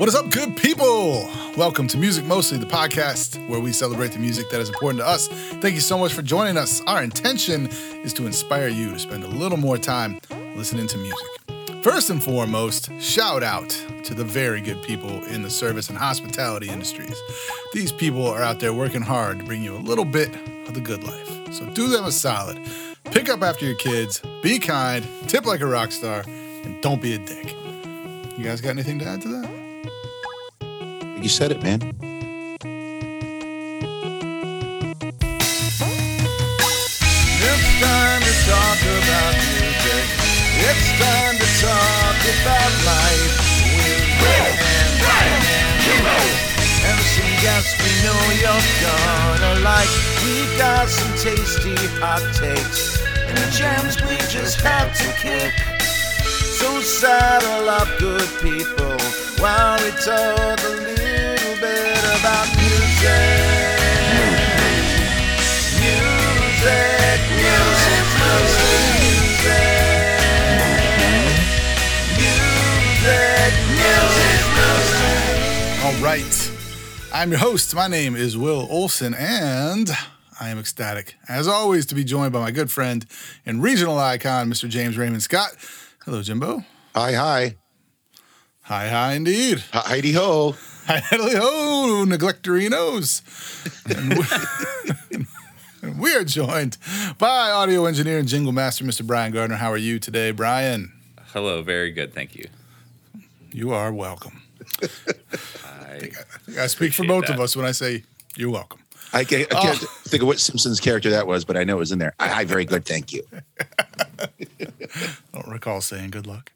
What is up, good people? Welcome to Music Mostly, the podcast where we celebrate the music that is important to us. Thank you so much for joining us. Our intention is to inspire you to spend a little more time listening to music. First and foremost, shout out to the very good people in the service and hospitality industries. These people are out there working hard to bring you a little bit of the good life. So do them a solid. Pick up after your kids, be kind, tip like a rock star, and don't be a dick. You guys got anything to add to that? You said it, man. It's time to talk about music. It's time to talk about life with Red and. And we know you're gonna like. We got some tasty hot takes and the jams we just have to kick. So saddle up, good people, while we talk right. I'm your host. My name is Will Olson, and I am ecstatic, as always, to be joined by my good friend and regional icon, Mr. James Raymond Scott. Hello, Jimbo. Hi, hi. Hi, hi, indeed. Hi- Heidi ho. Hi, oh, ho, neglectorinos. And we, are joined by audio engineer and jingle master, Mr. Brian Gardner. How are you today, Brian? Hello, very good, thank you. You are welcome. I, I speak for Appreciate both of us when I say you're welcome. I can't, I can't oh. think of what Simpsons character that was, but I know it was in there. Hi, hi, very good, thank you. I don't recall saying good luck.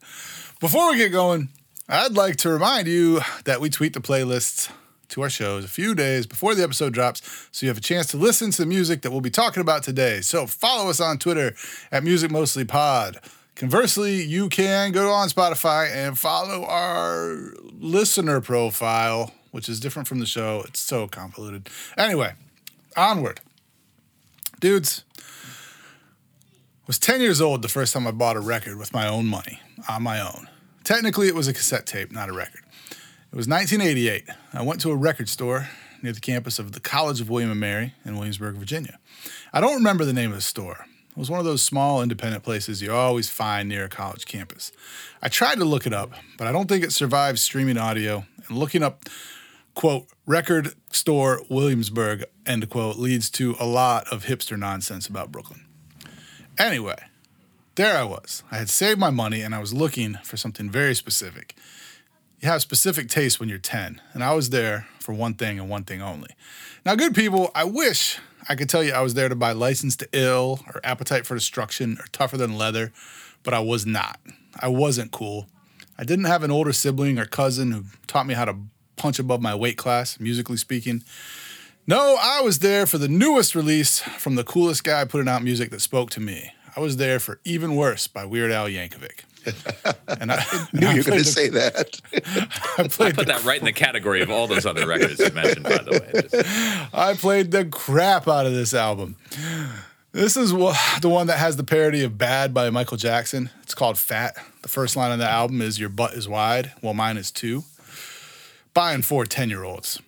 Before we get going, I'd like to remind you that we tweet the playlists to our shows a few days before the episode drops so you have a chance to listen to the music that we'll be talking about today. So follow us on Twitter at Music Mostly Pod. Conversely, you can go on Spotify and follow our listener profile, which is different from the show. It's so convoluted. Anyway, onward. Dudes, I was 10 years old the first time I bought a record with my own money, on my own. Technically, it was a cassette tape, not a record. It was 1988. I went to a record store near the campus of the College of William and Mary in Williamsburg, Virginia. I don't remember the name of the store. It was one of those small independent places you always find near a college campus. I tried to look it up, but I don't think it survives streaming audio. And looking up, quote, record store Williamsburg, end quote, leads to a lot of hipster nonsense about Brooklyn. Anyway, there I was. I had saved my money and I was looking for something very specific. You have specific tastes when you're 10, and I was there for one thing and one thing only. Now, good people, I wish I could tell you I was there to buy License to Ill or Appetite for Destruction or Tougher Than Leather, but I was not. I wasn't cool. I didn't have an older sibling or cousin who taught me how to punch above my weight class, musically speaking. No, I was there for the newest release from the coolest guy putting out music that spoke to me. I was there for Even Worse by Weird Al Yankovic. And I Knew you were going to say that. I I put the, that right in the category of all those other records you mentioned, by the way. I played the crap out of this album. This is wha- the one that has the parody of Bad by Michael Jackson. It's called Fat. The first line on the album is Your butt is wide. Well, mine is too. Buying for 10 year olds.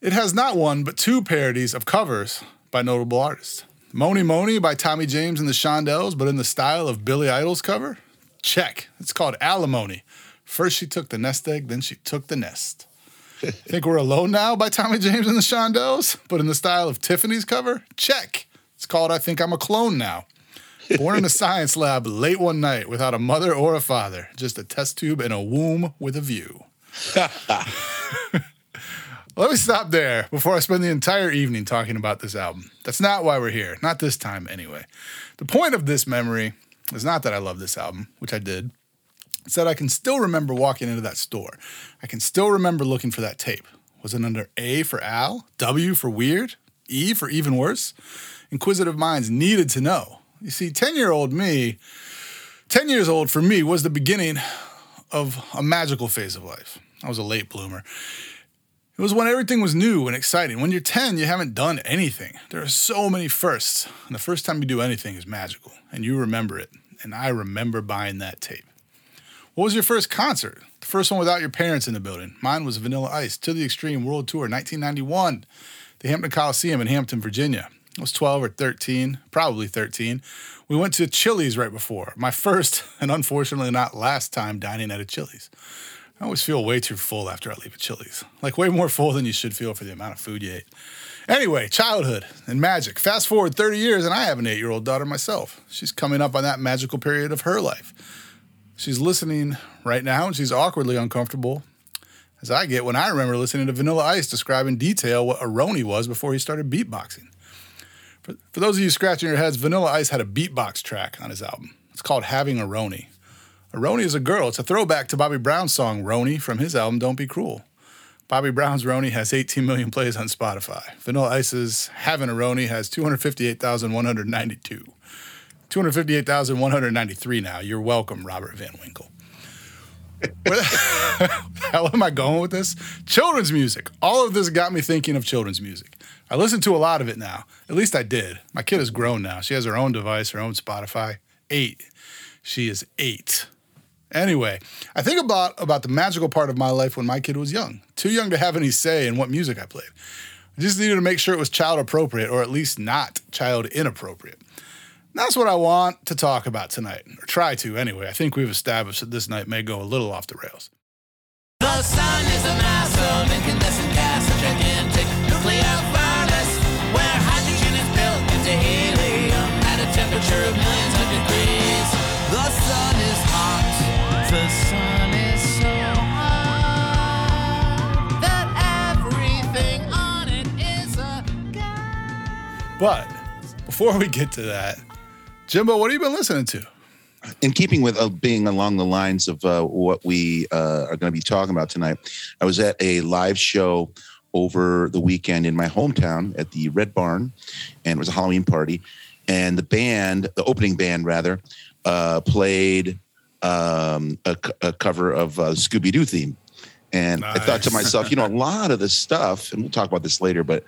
It has not one, but two parodies of covers by notable artists. Mony Mony by Tommy James and the Shondells, but in the style of Billy Idol's cover? Check. It's called Alimony. First she took the nest egg, then she took the nest. Think We're Alone Now by Tommy James and the Shondells, but in the style of Tiffany's cover? Check. It's called I Think I'm a Clone Now. Born in a science lab late one night without a mother or a father, just a test tube and a womb with a view. Let me stop there before I spend the entire evening talking about this album. That's not why we're here. Not this time, anyway. The point of this memory is not that I love this album, which I did. It's that I can still remember walking into that store. I can still remember looking for that tape. Was it under A for Al, W for weird, E for even worse? Inquisitive minds needed to know. You see, 10 year old me, 10 years old for me was the beginning of a magical phase of life. I was a late bloomer. It was when everything was new and exciting. When you're 10, you haven't done anything. There are so many firsts. And the first time you do anything is magical, and you remember it. And I remember buying that tape. What was your first concert? The first one without your parents in the building. Mine was Vanilla Ice to the Extreme World Tour 1991, the Hampton Coliseum in Hampton, Virginia. I was 12 or 13, probably 13. We went to Chili's right before. My first and unfortunately not last time dining at a Chili's. I always feel way too full after I leave a Chili's. Like way more full than you should feel for the amount of food you ate. Anyway, childhood and magic. Fast forward 30 years, and I have an eight year old daughter myself. She's coming up on that magical period of her life. She's listening right now, and she's awkwardly uncomfortable as I get when I remember listening to Vanilla Ice describe in detail what Aroni was before he started beatboxing. For, for those of you scratching your heads, Vanilla Ice had a beatbox track on his album. It's called Having a Roni. Roni is a girl. It's a throwback to Bobby Brown's song Roni from his album Don't Be Cruel. Bobby Brown's Roni has 18 million plays on Spotify. Vanilla Ice's Having a Roni has 258,192. 258,193 now. You're welcome, Robert Van Winkle. Where the hell am I going with this? Children's music. All of this got me thinking of children's music. I listen to a lot of it now. At least I did. My kid is grown now. She has her own device, her own Spotify. Eight. She is eight. Anyway, I think about about the magical part of my life when my kid was young. Too young to have any say in what music I played. I just needed to make sure it was child appropriate or at least not child inappropriate. That's what I want to talk about tonight, or try to anyway. I think we've established that this night may go a little off the rails. The sun is a massive incandescent gas, But before we get to that, Jimbo, what have you been listening to? in keeping with uh, being along the lines of uh, what we uh, are going to be talking about tonight, I was at a live show over the weekend in my hometown at the Red Barn, and it was a Halloween party. And the band, the opening band rather, uh, played um, a, a cover of uh, Scooby Doo theme. And I thought to myself, you know, a lot of this stuff, and we'll talk about this later, but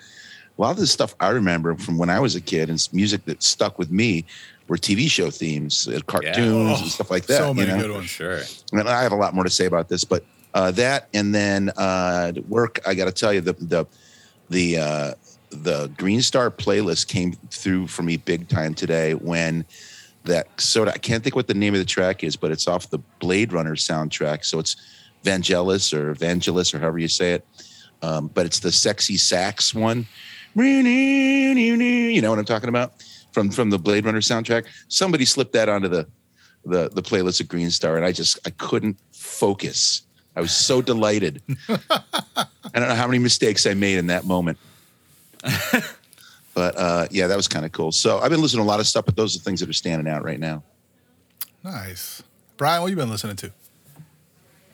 a lot of this stuff I remember from when I was a kid and music that stuck with me were TV show themes, uh, cartoons, and stuff like that. so you many know? good ones. sure. and I have a lot more to say about this, but uh, that and then uh, work. I got to tell you the the the uh, the Green Star playlist came through for me big time today when that soda. I can't think what the name of the track is, but it's off the Blade Runner soundtrack. So it's Vangelis or Vangelis or however you say it. Um, but it's the sexy sax one. You know what I'm talking about from from the Blade Runner soundtrack. Somebody slipped that onto the the the playlist of Green Star, and I just I couldn't focus. I was so delighted. I don't know how many mistakes I made in that moment. but uh, yeah, that was kind of cool. So I've been listening to a lot of stuff, but those are things that are standing out right now. Nice. Brian, what have you been listening to?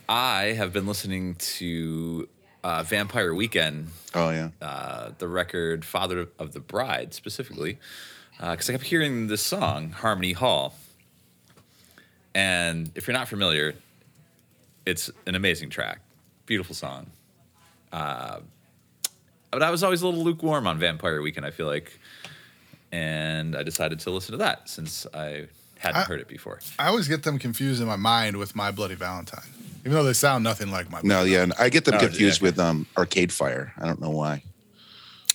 I have been listening to uh, Vampire Weekend, Oh yeah, uh, the record Father of the Bride specifically, because I kept hearing this song, Harmony Hall. And if you're not familiar, it's an amazing track, beautiful song. Uh, but I was always a little lukewarm on Vampire Weekend, I feel like. And I decided to listen to that since I hadn't I- heard it before. I always get them confused in my mind with My Bloody Valentine, even though they sound nothing like My Bloody no, Bloody yeah, and I get them Oh, confused yeah. with um, Arcade Fire. I don't know why.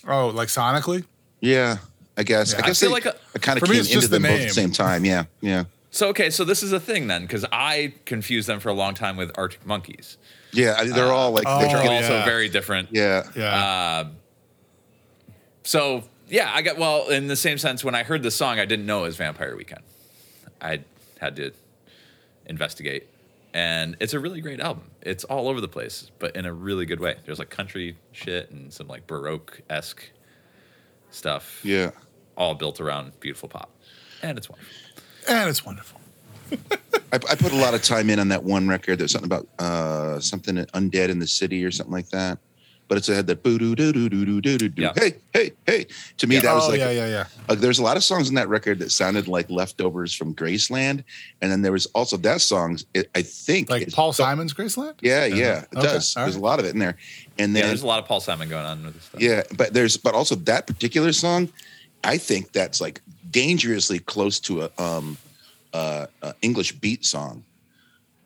Oh, like sonically? Yeah, I guess. Yeah. I I guess feel they, like a- I kind of For came into the them both at the same time. Yeah, yeah, So okay, so this is a thing then, because I confused them for a long time with Arctic Monkeys, yeah. I- They're all like, oh, they're are yeah. also very different. yeah, Yeah. Uh, so yeah, I got well in the same sense. When I heard the song, I didn't know it was Vampire Weekend. I had to investigate, and it's a really great album. It's all over the place, but in a really good way. There's like country shit and some like baroque esque stuff, yeah. all built around beautiful pop, and it's wonderful. and it's wonderful. I, I, put a lot of time in on that one record. There's something about uh, something undead in the city or something like that. But it's had that boo doo doo doo doo doo doo doo. Hey, hey, hey. To me, yeah. that was oh, like, yeah, yeah, yeah. Uh, there's a lot of songs in that record that sounded like leftovers from Graceland, and then there was also that song. It, I think like Paul Simon's Graceland. Yeah, yeah, it okay. does. All right. There's a lot of it in there, and then yeah, there's a lot of Paul Simon going on with this stuff. Yeah, but there's but also that particular song, I think that's like dangerously close to a um uh, uh English beat song.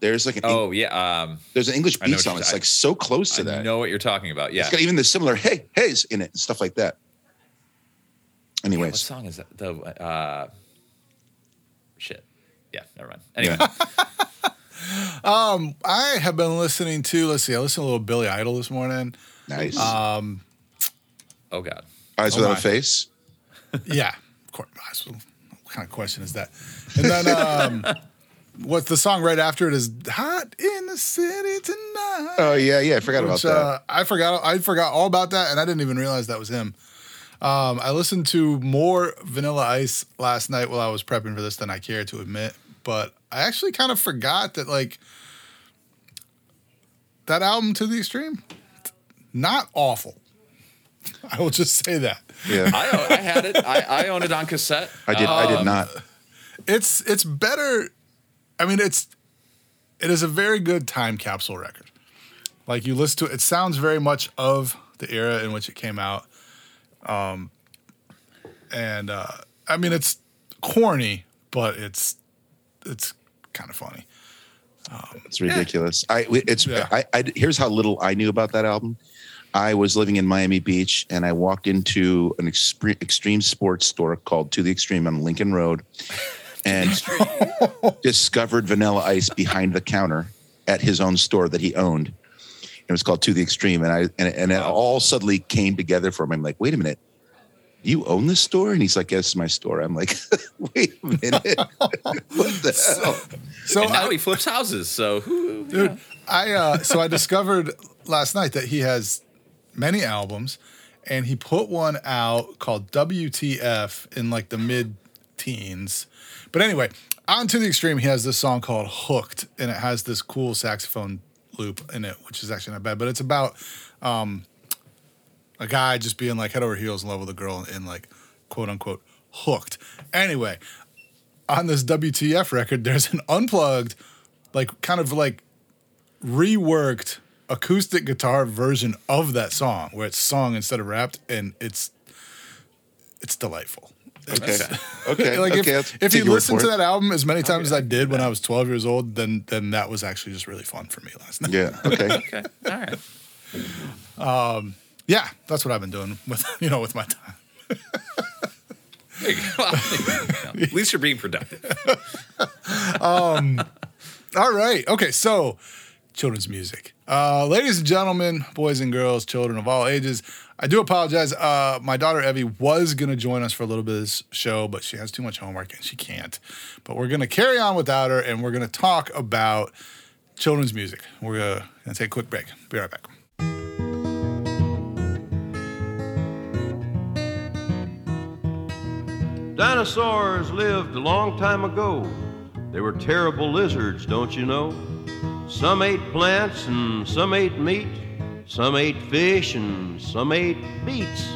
There's like an Oh yeah, um, there's an English I beat song. It's like so close to I that. I know what you're talking about. Yeah. It's got even the similar hey hey's in it and stuff like that. Anyways. What song is that? The uh, shit. Yeah, never mind. Anyway, um I have been listening to. Let's see. I listened to a little Billy Idol this morning. nice. Uh, oh god. Eyes oh without my. a face. Yeah, of course. What kind of question is that? And then um, what the song right after it is "Hot in the City Tonight." Oh yeah, yeah. I forgot about that. uh, I forgot. I forgot all about that, and I didn't even realize that was him. Um, I listened to more Vanilla Ice last night while I was prepping for this than I care to admit, but I actually kind of forgot that like that album to the extreme, not awful. I will just say that yeah, I, I had it. I, I own it on cassette. I did. I did Um, not. it's it's better. I mean, it's it is a very good time capsule record. Like you listen to it, it sounds very much of the era in which it came out. Um, and uh, I mean, it's corny, but it's it's kind of funny. It's ridiculous. I it's Yeah. I, I here's how little I knew about that album. I was living in Miami Beach and I walked into an extre- extreme sports store called To the Extreme on Lincoln Road and discovered Vanilla Ice behind the counter at his own store that he owned. It was called To the Extreme, and I and, and it all suddenly came together for him. I'm like, wait a minute, you own this store? And he's like, yes, it's my store. I'm like, wait a minute, what the hell? So And now I, he flips houses. So who? dude, I uh, so I discovered last night that he has many albums, and he put one out called WTF in like the mid teens. But anyway, on to the extreme, he has this song called Hooked, and it has this cool saxophone loop in it, which is actually not bad. But it's about um, a guy just being like head over heels in love with a girl and like quote unquote hooked. Anyway, on this WTF record, there's an unplugged, like kind of like reworked acoustic guitar version of that song where it's sung instead of rapped, and it's it's delightful. Okay, okay, like okay. if, if you listen to that album as many oh, times as I did when I was 12 years old, then then that was actually just really fun for me last night. Yeah. Okay. Okay. All right. Um, yeah, that's what I've been doing with you know with my time. There you go. At least you're being productive. Um, all right. Okay. So, children's music. Uh, ladies and gentlemen, boys and girls, children of all ages, I do apologize. Uh, my daughter Evie was going to join us for a little bit of this show, but she has too much homework and she can't. But we're going to carry on without her and we're going to talk about children's music. We're going to take a quick break. Be right back. Dinosaurs lived a long time ago. They were terrible lizards, don't you know? Some ate plants and some ate meat. Some ate fish and some ate beets.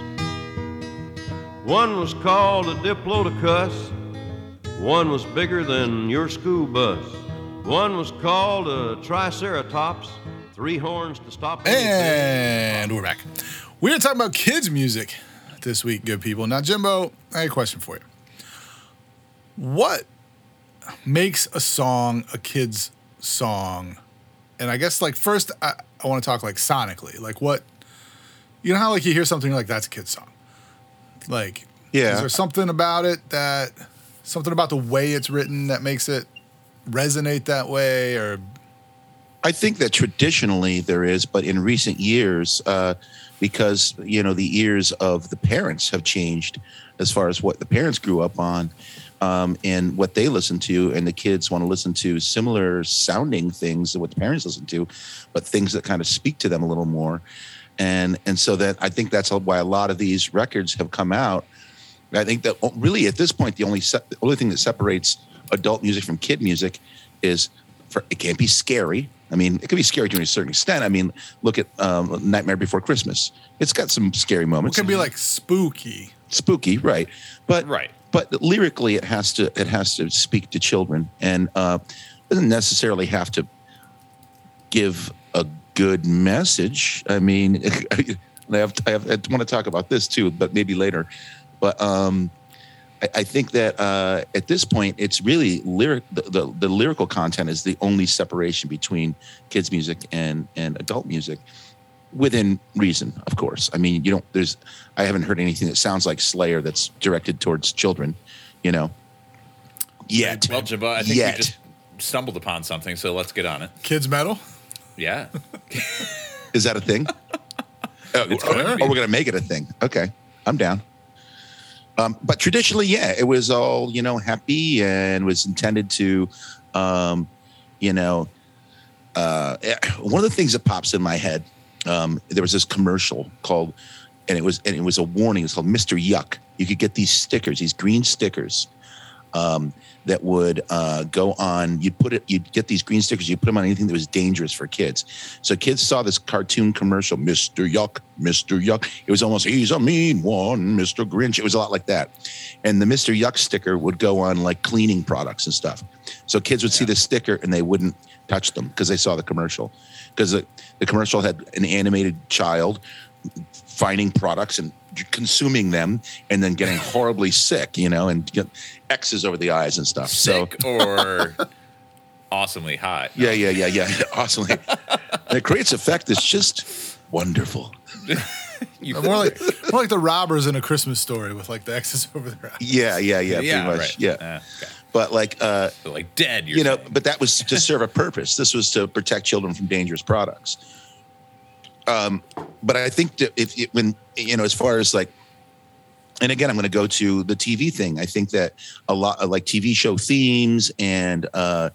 One was called a Diplodocus. One was bigger than your school bus. One was called a Triceratops. Three horns to stop. And we're back. We're talking about kids' music this week, good people. Now, Jimbo, I have a question for you. What makes a song a kid's song? And I guess, like, first, I, I want to talk, like, sonically. Like, what, you know how, like, you hear something like, that's a kid's song? Like, Yeah. is there something about it that, something about the way it's written that makes it resonate that way? Or, I think that traditionally there is, but in recent years, uh, because you know the ears of the parents have changed as far as what the parents grew up on um, and what they listen to, and the kids want to listen to similar sounding things to what the parents listen to, but things that kind of speak to them a little more, and and so that I think that's why a lot of these records have come out. I think that really at this point the only se- the only thing that separates adult music from kid music is for, it can't be scary. I mean, it could be scary to a certain extent. I mean, look at um, Nightmare Before Christmas. It's got some scary moments. it can be, like, spooky. spooky, right? But Right. But lyrically, it has to it has to speak to children, and uh, doesn't necessarily have to give a good message. I mean, I have, I have I want to talk about this too, but maybe later. But um, I, think that uh, at this point, it's really lyric. The, the, the lyrical content is the only separation between kids' music and and adult music, within reason, of course. I mean, you don't. There's. I haven't heard anything that sounds like Slayer that's directed towards children. You know. Yet. Well, Jimbo, I think Yet. we just stumbled upon something, so let's get on it. Kids metal. Yeah. Is that a thing? going to be. oh, we're gonna make it a thing. Okay, I'm down. Um, but traditionally, yeah, it was all you know happy and was intended to, um, you know, uh, eh, one of the things that pops in my head. Um, there was this commercial called, and it was and it was a warning. It's called Mr. Yuck. You could get these stickers, these green stickers, um, that would uh, go on. You'd put it. You'd get these green stickers. You put them on anything that was dangerous for kids. So kids saw this cartoon commercial, Mr. Yuck, Mr. Yuck. It was almost he's a mean one, Mr. Grinch. It was a lot like that. And the Mr. Yuck sticker would go on like cleaning products and stuff. So kids would see the sticker and they wouldn't touch them because they saw the commercial. Because the, the commercial had an animated child finding products and consuming them and then getting horribly sick, you know, and get X's over the eyes and stuff. So Sick or awesomely hot. yeah, yeah, yeah, yeah. Awesome. and it creates effect that's just wonderful. You More like more like the robbers in a Christmas story with like the X's over their eyes. Yeah, yeah, yeah, yeah, pretty much. right. Yeah. Uh, okay. But like uh like dead, you're you know, saying. but that was to serve a purpose. This was to protect children from dangerous products. Um, but I think that if it, when you know, as far as like, and again, I'm going to go to the TV thing. I think that a lot of like TV show themes and uh,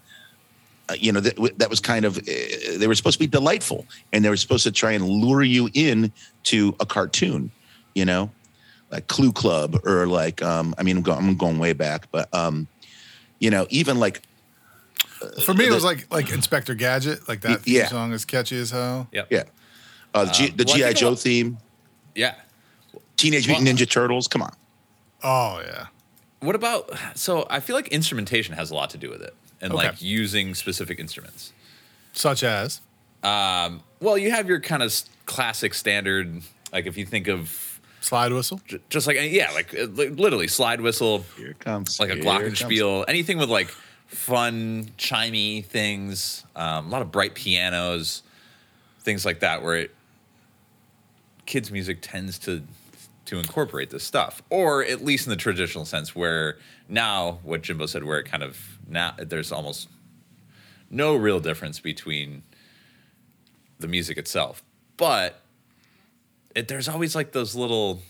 uh, you know that that was kind of uh, they were supposed to be delightful and they were supposed to try and lure you in to a cartoon, you know, like Clue Club or like um, I mean I'm going, I'm going way back, but um, you know even like For me, it was like like Inspector Gadget. Like that theme Yeah. song is catchy as hell. Yep. Yeah. Uh, the G- Um, the well, GI think Joe lot- theme, Yeah. Teenage Mutant Ninja Turtles. Come on. Oh yeah. What about so I feel like instrumentation has a lot to do with it. And Okay. like using specific instruments. Such as Well, you have your kind of classic standard like if you think of slide whistle. j- just like yeah, like uh, literally slide whistle, Here it comes. like a Here comes. glockenspiel, anything with like fun, chimey things, um, a lot of bright pianos, things like that, where it kids' music tends to to incorporate this stuff, or at least in the traditional sense, where now what Jimbo said, where it kind of now there's almost no real difference between the music itself, but it, there's always like those little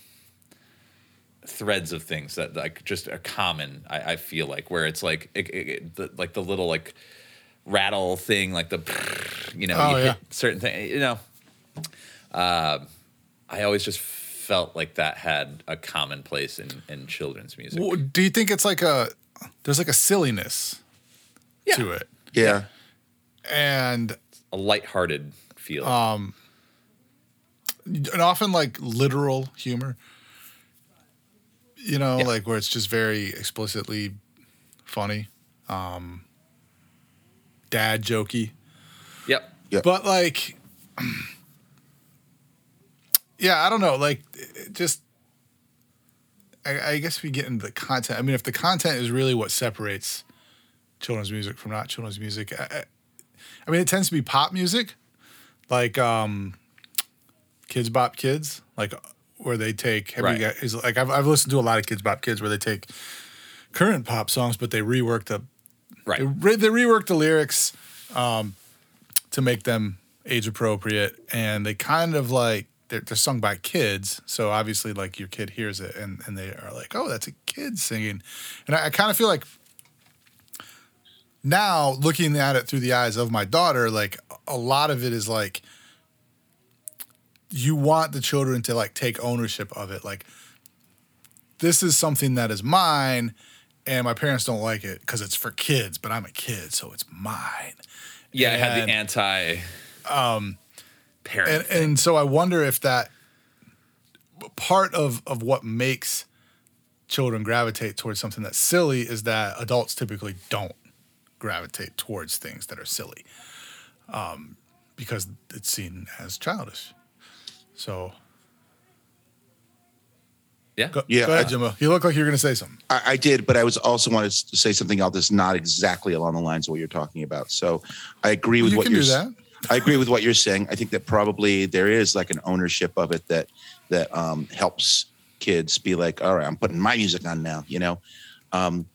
threads of things that like just are common. I, I feel like where it's like it, it, it- the, like the little like rattle thing, like the you know Oh, you yeah. hit certain thing. You know, um, I always just felt like that had a common place in in children's music. Well, Do you think it's like a there's like a silliness Yeah. to it, Yeah. and a lighthearted feel. And often like literal humor. You know, Yeah. like where it's just very explicitly funny, um, dad jokey. yep. yep. But like, yeah, I don't know. Like, just, I, I guess we get into the content. I mean, if the content is really what separates children's music from not children's music, I, I, I mean, it tends to be pop music, like um, Kidz Bop Kids, like where they take. Have Right. you guys, is like I've I've listened to a lot of Kidz Bop Kids where they take current pop songs, but they rework the Right. they, re- they rework the lyrics um, to make them age appropriate, and they kind of like they're, they're sung by kids. So obviously, like your kid hears it, and and they are like, "Oh, that's a kid singing," and I, I kind of feel like now looking at it through the eyes of my daughter, like a lot of it is like you want the children to like take ownership of it, like this is something that is mine and my parents don't like it because it's for kids, but I'm a kid, so it's mine. Yeah, I had the anti um parent. And thing. and so I wonder if that part of of what makes children gravitate towards something that's silly is that adults typically don't gravitate towards things that are silly, um, because it's seen as childish. So Yeah. Go, Yeah, go ahead, I- Jimbo. You look like you were going to say something. I, I did, but I was also wanted to say something else that's not exactly along the lines of what you're talking about. So I agree with You what can you're do that. I agree with what you're saying. I think that probably there is like an ownership of it that that um, helps kids be like, all right, I'm putting my music on now. You know, um,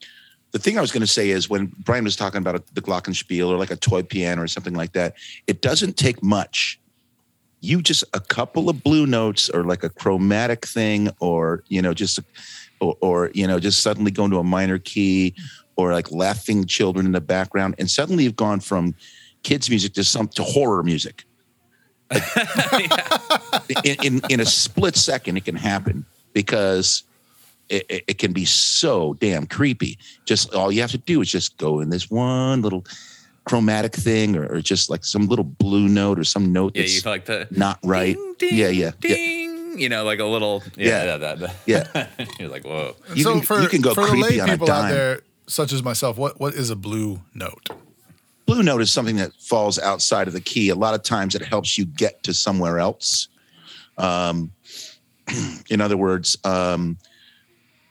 the thing I was going to say is when Brian was talking about the glockenspiel or like a toy piano or something like that, it doesn't take much. You just a couple of blue notes or like a chromatic thing, or you know, just or, or you know, just suddenly going to a minor key, or like laughing children in the background, and suddenly you've gone from kids music to some to horror music. in, in in a split second, it can happen because it, it, it can be so damn creepy. Just all you have to do is just go in this one little chromatic thing, or, or just like some little blue note or some note Yeah, that's you like the not right. ding, yeah, yeah, yeah. ding, you know, like a little Yeah. yeah, yeah that, that. Yeah. You're like, whoa. You so can- for, you can go for the lay people out there, such as myself, what what is a blue note? blue note is something that falls outside of the key. A lot of times it helps you get to somewhere else. Um, in other words, um,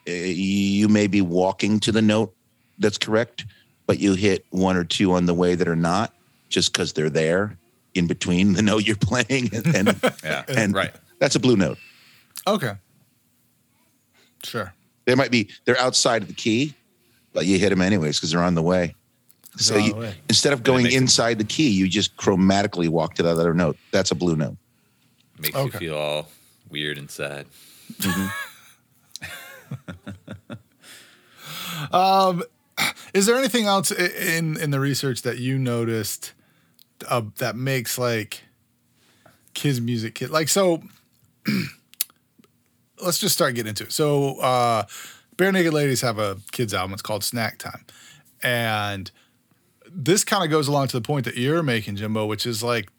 eh, you may be walking to the note that's correct, but you hit one or two on the way that are not just because they're there in between the note you're playing. And, and, Yeah. and right. that's a blue note. Okay. Sure. They might be, they're outside of the key, but you hit them anyways because they're on the way. So They're on you, the way. instead of going makes it- inside the key, you just chromatically walk to that other note. That's a blue note. Makes Okay. you feel all weird and sad. Mm-hmm. Um, Is there anything else in in the research that you noticed uh, that makes like kids music kid like so? let's just start getting into it. So, uh, Barenaked Ladies have a kids album. It's called Snack Time, and this kind of goes along to the point that you're making, Jimbo, which is like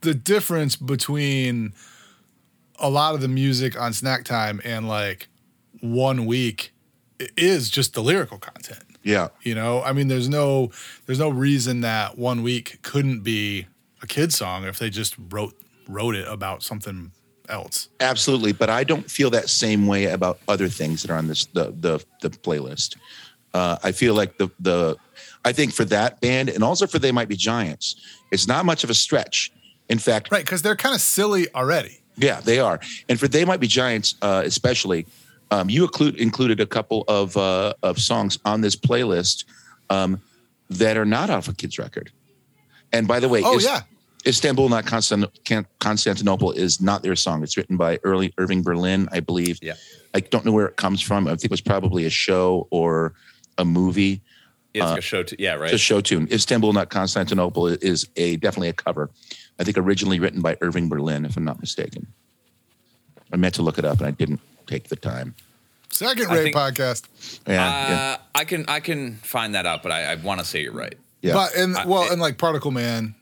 the difference between a lot of the music on Snack Time and like one week is just the lyrical content. Yeah. You know, I mean, there's no there's no reason that one week couldn't be a kid song if they just wrote wrote it about something else. Absolutely, but I don't feel that same way about other things that are on this the the, the playlist. Uh, I feel like the the I think for that band and also for They Might Be Giants, it's not much of a stretch. In fact, Right, because they're kind of silly already. yeah, they are. And for They Might Be Giants, uh, especially, um, you include, included a couple of uh, of songs on this playlist um, that are not off a kid's record. And by the way, Oh is- yeah. Istanbul, not Constant, Constantinople, is not their song. It's written by early Irving Berlin, I believe. Yeah. I don't know where it comes from. I think it was probably a show or a movie. It's Uh, a show. T- yeah, right. It's a show tune. Istanbul, not Constantinople, is a definitely a cover. I think originally written by Irving Berlin, if I'm not mistaken. I meant to look it up and I didn't take the time. Second rate podcast. Yeah, uh, yeah, I can I can find that out, but I, I want to say you're right. yeah. But and well, it- and like Particle Man,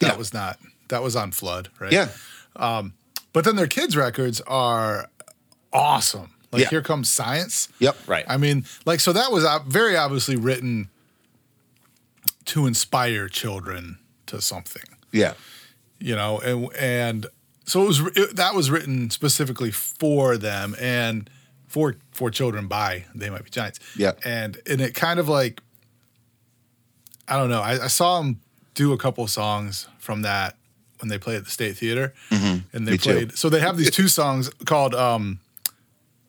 that Yeah. was not that was on Flood, right? yeah. But then their kids' records are awesome. Like Yeah. Here Comes Science. Yep. Right. I mean, like so that was very obviously written to inspire children to something. Yeah. you know, and and so it was it, that was written specifically for them and for for children by they might be giants. Yeah. and and it kind of like I don't know. I, I saw them do a couple songs from that when they played at the State Theater, and they Mm-hmm. Me too. played. So they have these two songs called um,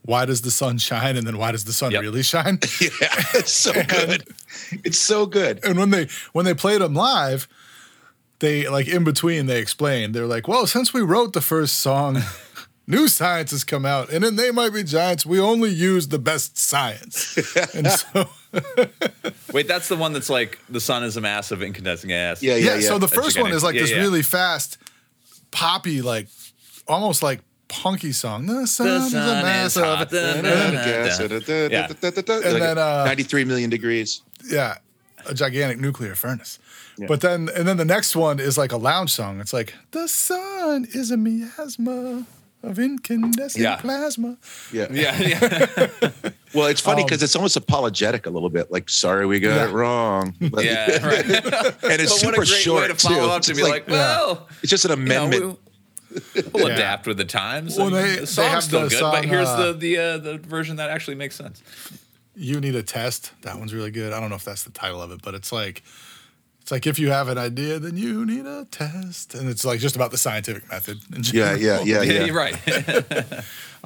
"Why Does the Sun Shine" and then "Why Does the Sun Yep. Really Shine." Yeah. It's so good. It's so good. and when they when they played them live, they like in between they explained they're like, well, since we wrote the first song, new science has come out, and then they might be giants. We only use the best science, and so Wait, that's the one that's like the sun is a mass of incandescent gas. Yeah, yeah. yeah, So the first one is like yeah, this yeah. really fast, poppy, like almost like punky song. The sun, is a sun mass is of hot, da, da, da, da. Yeah. And then, uh, 93 million degrees. yeah, a gigantic nuclear furnace. Yeah. But then, and then the next one is like a lounge song. It's like the sun is a miasma of incandescent Yeah. plasma. Yeah. Yeah, yeah, Well, it's funny Um, because it's almost apologetic a little bit. Like, sorry, we got Yeah. it wrong. But- yeah. Right. and it's but what super a great short way to follow too. up to It's be like, well, it's just an you know, amendment. we- We'll Yeah. adapt with the times. Well, they- the they song's have still the good, but here's uh, the the uh, the version that actually makes sense. You need a test. That one's really good. I don't know if that's the title of it, but it's like it's like if you have an idea, then you need a test, and it's like just about the scientific method. in Yeah, yeah, yeah, Yeah, yeah. you're right.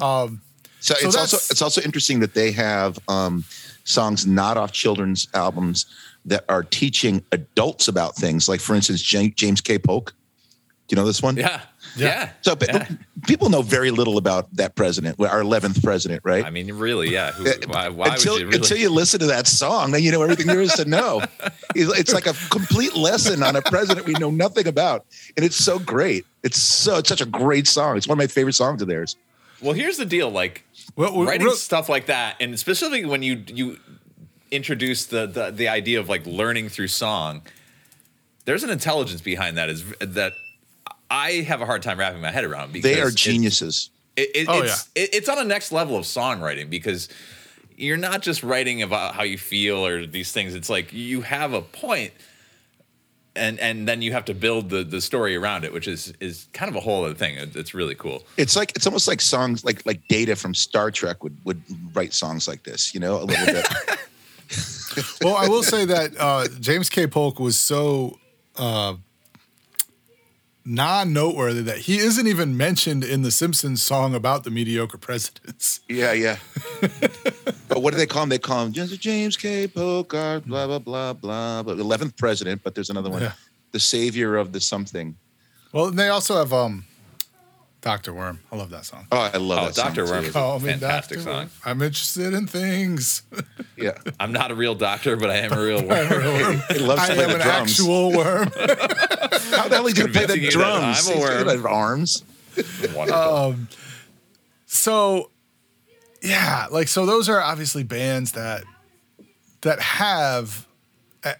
So, So it's also it's also interesting that they have um, songs not off children's albums that are teaching adults about things. Like for instance, James, James K. Polk. Do you know this one? yeah, yeah. So but Yeah. people know very little about that president, our eleventh president, right? I mean, really, yeah. Who, Uh, why why until, would you really? until you listen to that song, then you know everything there is to know. It's it's like a complete lesson on a president we know nothing about, and it's so great. It's so it's such a great song. It's one of my favorite songs of theirs. well, here's the deal. Like Well, we- writing real- stuff like that, and specifically when you you introduce the the, the idea of like learning through song, there's an intelligence behind that. Is that I have a hard time wrapping my head around. Because They are geniuses. It, it, Oh, it's, it, it's on a next level of songwriting because you're not just writing about how you feel or these things. It's like you have a point, and and then you have to build the the story around it, which is is kind of a whole other thing. It- It's really cool. It's like it's almost like songs like like Data from Star Trek would would write songs like this. You know, a little bit. well, I will say that uh, James K. Polk was so uh, non-noteworthy that he isn't even mentioned in the Simpsons song about the mediocre presidents. yeah, yeah. but what do they call him? They call him just James K. Polk, uh, blah blah blah blah. But eleventh president, but there's another one. Yeah. The savior of the something. Well, and they also have um, Doctor Worm. I love that song. Oh, I love Oh, that song, Dr. too. Worm. Call me Fantastic Dr. song. Worm. I'm interested in things. Yeah, I'm not a real doctor, but I am a real worm. he loves I to play am an drums. actual worm. How the hell he gonna play Convincing the drums? I'm a He's worm. gonna arms. Wonderful. Um, so yeah like so those are obviously bands that that have uh,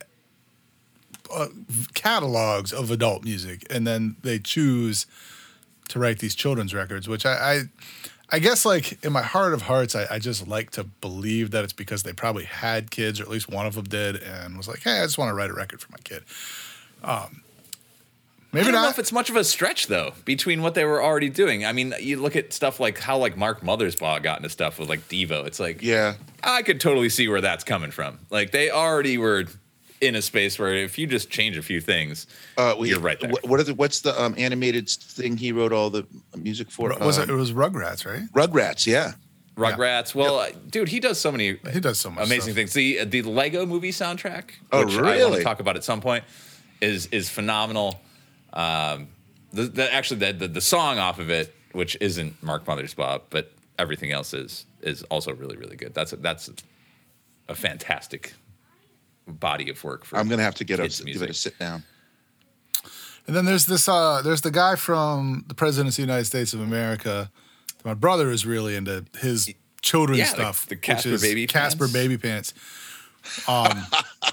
uh, catalogs of adult music and then they choose to write these children's records which i i, I guess like in my heart of hearts I, I just like to believe that it's because they probably had kids or at least one of them did and was like hey i just want to write a record for my kid um I maybe don't know not if it's much of a stretch though between what they were already doing. I mean, you look at stuff like how like Mark Mothersbaugh got into stuff with like Devo. It's like Yeah, I could totally see where that's coming from. Like they already were in a space where if you just change a few things, uh, we, you're right there. What, what are the, what's the um, animated thing he wrote all the music for? was Um, it, it was rugrats right Rugrats? Yeah. Rugrats. Well, uh, dude, he does so many he does so much amazing stuff. things. The the Lego movie soundtrack, Oh, which I want really? to talk about at some point, is is phenomenal. Um, the, the actually the, the the song off of it, which isn't Mark Mothersbaugh, but everything else is is also really really good. That's a, that's a fantastic body of work for. I'm gonna have to get a kids' give it a sit down. And then there's this uh there's the guy from the Presidents of the United States of America. My brother is really into his children's Yeah, the- stuff. the which Casper is Baby Casper Pants. Baby Pants. Um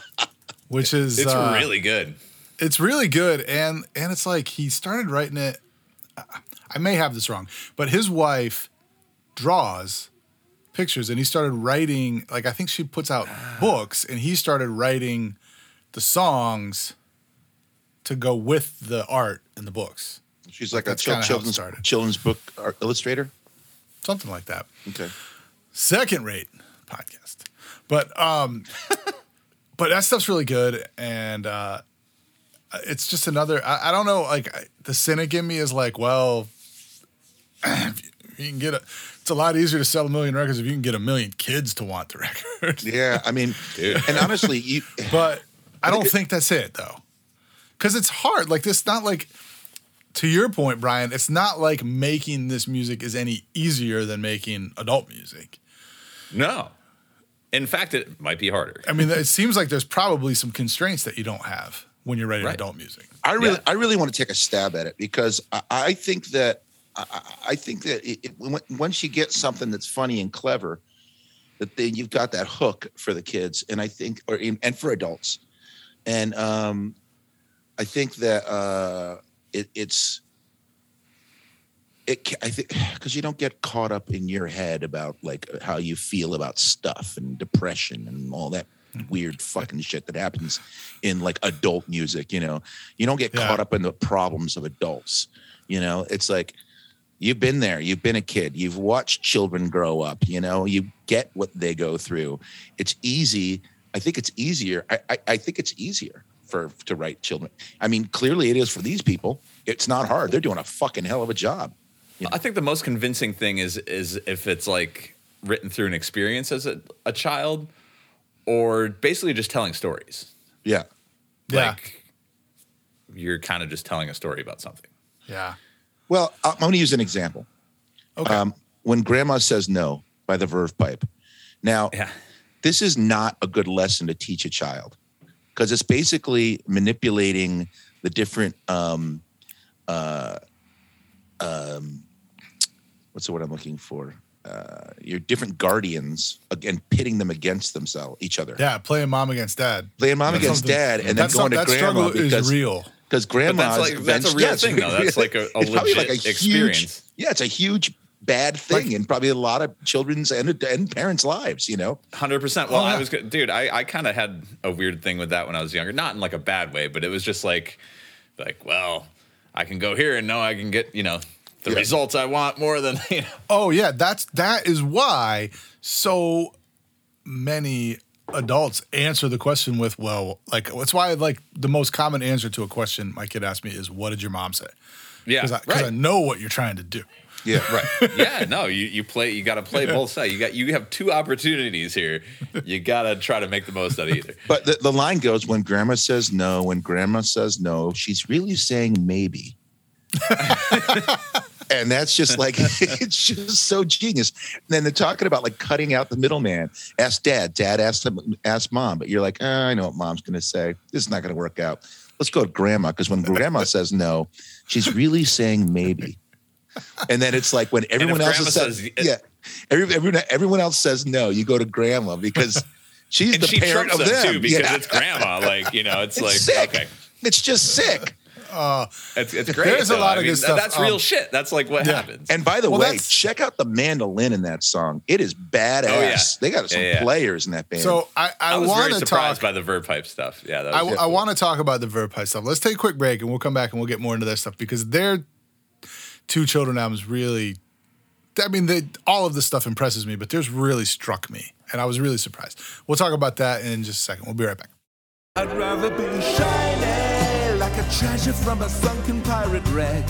which is It's uh, really good. it's really good and and it's like he started writing it I may have this wrong, but his wife draws pictures and he started writing like I think she puts out books and he started writing the songs to go with the art in the books. She's like a That's chil- kinda how it children's started. children's book art illustrator. Something like that. Okay. second rate podcast. But um but that stuff's really good and uh it's just another I, I don't know like I, the cynic in me is like well if you, if you can get a it's a lot easier to sell a million records if you can get a million kids to want the record Yeah, I mean, Dude. and honestly, you but I don't think that's it though because it's hard like this not like to your point Brian it's not like making this music is any easier than making adult music No, in fact, it might be harder. I mean, it seems like there's probably some constraints that you don't have when you're writing Right. adult music. I really, Yeah. I really want to take a stab at it because I, I think that, I, I- think that it, it, once you get something that's funny and clever, that then you've got that hook for the kids, and I think, or in, and for adults, and um, I think that uh, it, it's. It, I think because you don't get caught up in your head about like how you feel about stuff and depression and all that weird fucking shit that happens in like adult music. You know, you don't get Yeah. caught up in the problems of adults. You know, it's like you've been there, you've been a kid, you've watched children grow up. You know, you get what they go through. It's easy. I think it's easier. I, I, I think it's easier for to write children. I mean, clearly it is for these people. It's not hard. They're doing a fucking hell of a job. I think the most convincing thing is is if it's like written through an experience as a, a child, or basically just telling stories. Yeah. Yeah. Like you're kind of just telling a story about something. Yeah. Well, I'm going to use an example. Okay. Um, when Grandma Says No by the Verve Pipe. Now, Yeah. this is not a good lesson to teach a child because it's basically manipulating the different, um, uh, um, what's the word I'm looking for? Uh, your different guardians again, pitting them against themselves, each other. yeah. Playing mom against dad. Playing mom That's against dad, and then going some- to that grandma struggle because is real. Because grandma's like- that's a real yeah, thing, though. That's like a- a it's probably legit like a experience. Huge, yeah, it's a huge bad thing Like- in probably a lot of children's and, and parents' lives. You know, Hundred percent. Well, Oh. I ah. was, go- dude. I, I kind of had a weird thing with that when I was younger. Not in like a bad way, but it was just like, like, well, I can go here and know I can get you know the Yeah. results I want more than you know. Oh yeah, that's that is why so many adults answer the question with well, like that's why like the most common answer to a question my kid asked me is what did your mom say? Yeah, Because I right, know what you're trying to do. yeah, right. Yeah, no, you you play. You got to play both sides. You got you have two opportunities here. You got to try to make the most out of either. But the, the line goes when grandma says no, when grandma says no, she's really saying maybe. and that's just like it's just so genius. And then they're talking about like cutting out the middleman. Ask dad, dad asked him, ask mom, but you're like, "Ah, I know what mom's gonna say. This is not gonna work out. Let's go to grandma because when grandma says no, she's really saying maybe. And then it's like when everyone else says, says- yeah, every, everyone, everyone else says no, you go to grandma because she's And the she parent of them them too because Yeah. it's grandma. Like you know, it's, It's like sick. okay, It's just sick. It's it's great. There's a though. lot I of mean, good stuff. That's real Um, shit. That's like what yeah. happens. And by the Well, way, that's- check out the mandolin in that song. It is badass. Oh, yeah. They got some Yeah, yeah. players in that band. So I, I, I was very surprised talk. by the Verve Pipe stuff. Yeah, that I, was I want to talk about the Verve Pipe stuff. Let's take a quick break and we'll come back and we'll get more into that stuff because their two children albums really. I mean, they, all of this stuff impresses me, but theirs really struck me, and I was really surprised. We'll talk about that in just a second. We'll be right back. I'd rather be shiny like a treasure from a sunken pirate wreck.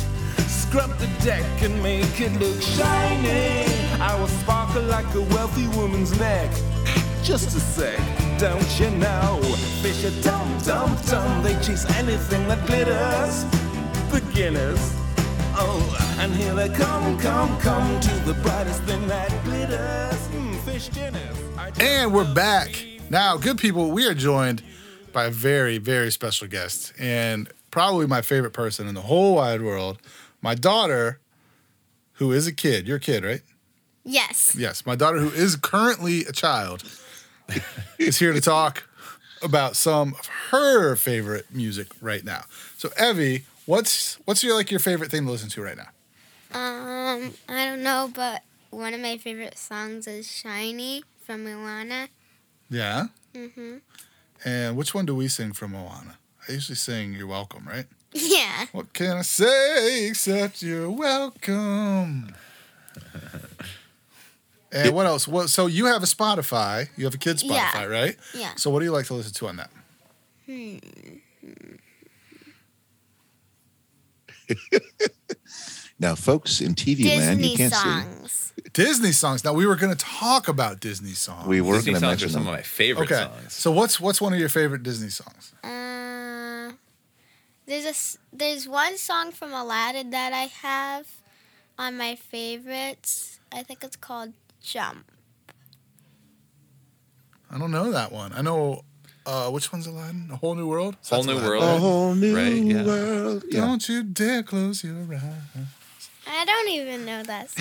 Scrub the deck and make it look shiny. I will sparkle like a wealthy woman's neck. Just a sec, don't you know? Fish are dum dum dum, they chase anything that glitters. Beginners. Oh, and here they come, come, come to the brightest thing that glitters. Mm, fish dinners. And we're back. Now, good people, we are joined by a very, very special guest and probably my favorite person in the whole wide world. My daughter, who is a kid. You're kid, right? Yes. Yes. My daughter, who is currently a child, is here to talk about some of her favorite music right now. So, Evie, what's what's your like your favorite thing to listen to right now? Um, I don't know, but one of my favorite songs is "Shiny" from Moana. Yeah. Mm-hmm. And which one do we sing from Moana? I usually sing "You're Welcome," right? Yeah. What can I say except you're welcome? and what else? What? So you have a Spotify. You have a kid's Yeah. Spotify, right? Yeah. So what do you like to listen to on that? now, folks in TV land, you can't songs. Disney songs. Now we were going to talk about Disney songs. We were going to songs are mention some them. of my favorite okay. songs. So what's what's one of your favorite Disney songs? Uh, there's a s- there's one song from Aladdin that I have on my favorites. I think it's called "Jump." I don't know that one. I know uh, which one's Aladdin? A Whole New World. Whole New Aladdin. World. A whole new Right, yeah. world. Yeah. Don't you dare close your eyes. I don't even know that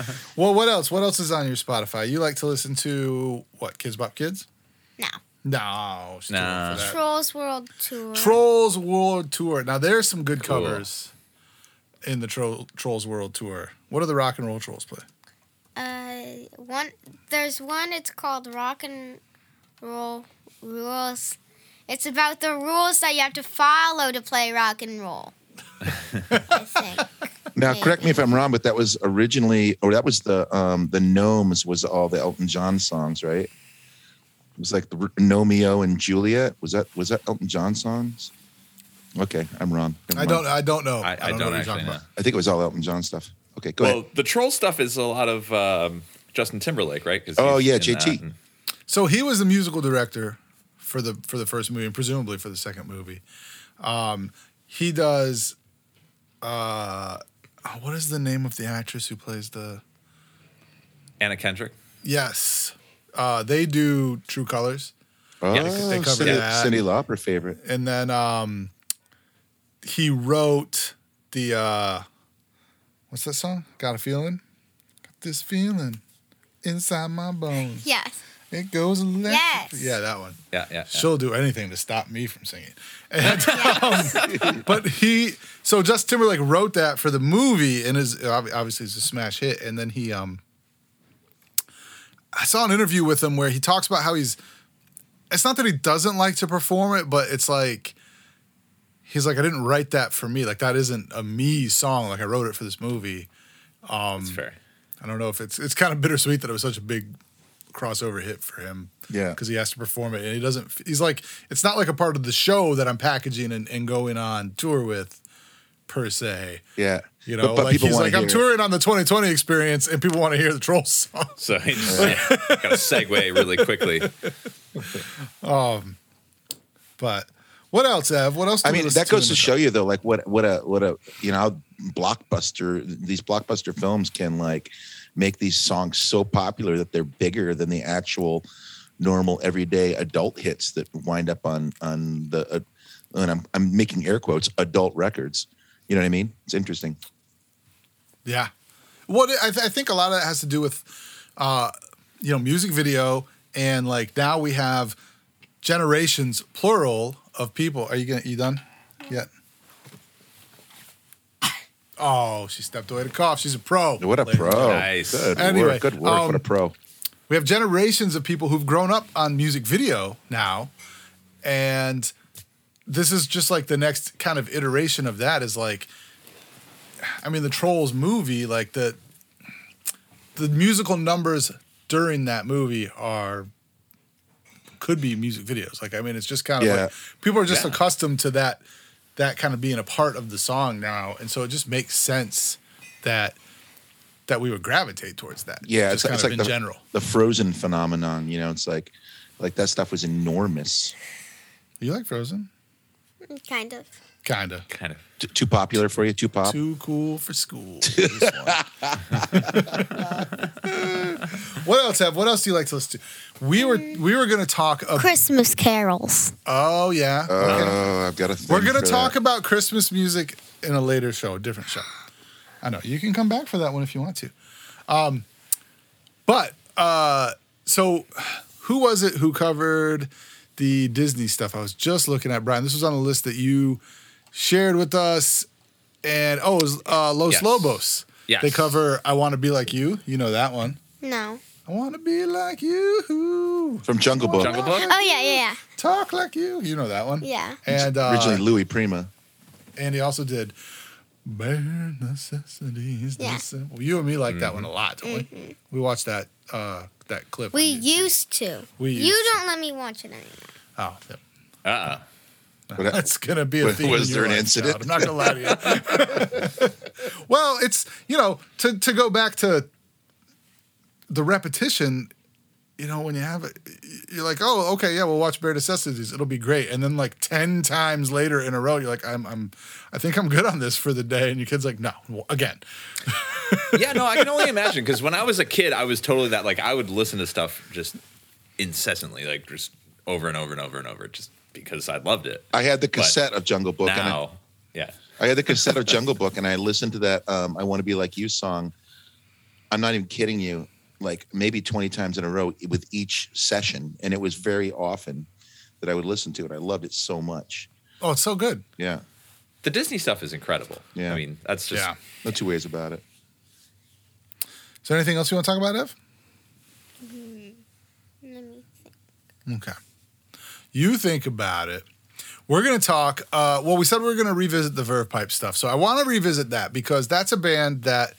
song. Well, what else? What else is on your Spotify? You like to listen to what? Kidz Bop Kids? No. No, she's too old Nah. for that. Trolls World Tour. Trolls World Tour. Now there's some good Cool. covers in the Tro- Trolls World Tour. What do the Rock and Roll Trolls play? uh, Uh, one there's one. It's called Rock and Roll Rules. It's about the rules that you have to follow to play rock and roll. I think. Now, Maybe. correct me if I'm wrong, but that was originally, or that was the um the Gnomes was all the Elton John songs, right? It was like the Romeo and Juliet. Was that was that Elton John songs? Okay, I'm wrong. I don't. I don't know. I, I, don't, know what you're actually know. about. I think it was all Elton John stuff. Okay, go ahead. Well, ahead. the troll stuff is a lot of um, Justin Timberlake, right? 'Cause Oh, yeah, JT. and- So he was the musical director for the for the first movie and presumably for the second movie. Um, he does. Uh, oh, what is the name of the actress who plays the? Anna Kendrick. Yes, uh, they do True Colors, Oh, Yeah, they cover Cindy, that. Cyndi Lauper favorite. and then um, he wrote the. Uh, what's that song? Got a feeling. Got this feeling inside my bones. Yes. It goes electric. Yes. Yeah, that one. Yeah, yeah. yeah. She'll do anything to stop me from singing. And, um, but he, so Justin Timberlake wrote that for the movie, and is obviously it's a smash hit. And then he, um, I saw an interview with him where he talks about how he's. It's not that he doesn't like to perform it, but it's like he's like, I didn't write that for me. Like that isn't a me song. Like I wrote it for this movie. Um, That's fair. I don't know if it's it's kind of bittersweet that it was such a big crossover hit for him. Yeah. because he has to perform it, and he doesn't. He's like, it's not like a part of the show that I'm packaging and, and going on tour with, per se. Yeah, You know, But- but like people he's like, I'm hear it. touring on the 2020 experience, and people want to hear the troll song. So he just got to segue really quickly. Um, but what else, Ev? What else? do I mean, that goes to show you though, like what what a what a you know how blockbuster these blockbuster films can like make these songs so popular that they're bigger than the actual normal everyday adult hits that wind up on on the uh, and I'm I'm making air quotes adult records. You know what I mean? It's interesting. Yeah. What I, th- I think a lot of that has to do with, uh, you know, music video and like now we have generations plural of people. Are you gonna you done yet? Oh, she stepped away to cough. She's a pro. What a ladies and pro! gentlemen. Nice. Good Anyway, work. Good work. what a um, pro. We have generations of people who've grown up on music video now, and this is just like the next kind of iteration of that is like, I mean, the Trolls movie, like the the musical numbers during that movie are could be music videos. Like, I mean, it's just kind of Yeah. like people are just Yeah. accustomed to that that kind of being a part of the song now, and so it just makes sense that that we would gravitate towards that. Yeah, just it's, kind it's of like in the, general. the Frozen phenomenon. You know, it's like like that stuff was enormous. You like Frozen? Kind of. Kinda. Kind of. T- too popular for you? Too pop? Too cool for school. What else have? What else do you like to listen to? We were we were gonna talk. About, Christmas carols. oh yeah. Okay. Oh, I've got a. We're gonna talk that. about Christmas music in a later show, a different show. I know you can come back for that one if you want to. Um, but uh, so who was it who covered the Disney stuff? I was just looking at Brian. This was on a list that you shared with us, and oh, it was uh, Los Yes. Lobos. Yes. They cover "I Want to Be Like You." You know that one. No. I want to be like you. from Jungle Book. Jungle Book? Oh yeah, yeah, yeah. Talk like you. You know that one. Yeah. And uh, Originally Louis Prima. and he also did bare necessities. Yeah. Well, you and me like that one a lot, don't we? We watched that uh, that clip. We used to. We you don't let me watch it anymore. Oh, yeah. Uh-uh. That's gonna be a Was- theme. was there an incident? Scott. I'm not gonna lie to you. well, it's you know to to go back to the repetition. You know, when you have it, you're like, oh, okay, yeah, we'll watch Bare Necessities. It'll be great. And then like ten times later in a row, you're like, I'm, I'm, I think I'm good on this for the day. And your kid's like, no, again. yeah, no, I can only imagine because when I was a kid, I was totally that. Like, I would listen to stuff just incessantly, like just over and over and over and over, just because I loved it. I had the cassette of Jungle Book. and I- Now, yeah, I had the cassette of Jungle Book, and I listened to that um, "I Want to Be Like You" song. I'm not even kidding you, like maybe 20 times in a row with each session, and it was very often that I would listen to it. I loved it so much. Oh, it's so good. Yeah, the Disney stuff is incredible. Yeah. I mean, that's just Yeah. no two ways about it. Is there anything else you want to talk about, Ev? Mm, let me think. Okay. You think about it. We're going to talk. Uh, well, we said we are going to revisit the Verve Pipe stuff. So I want to revisit that because that's a band that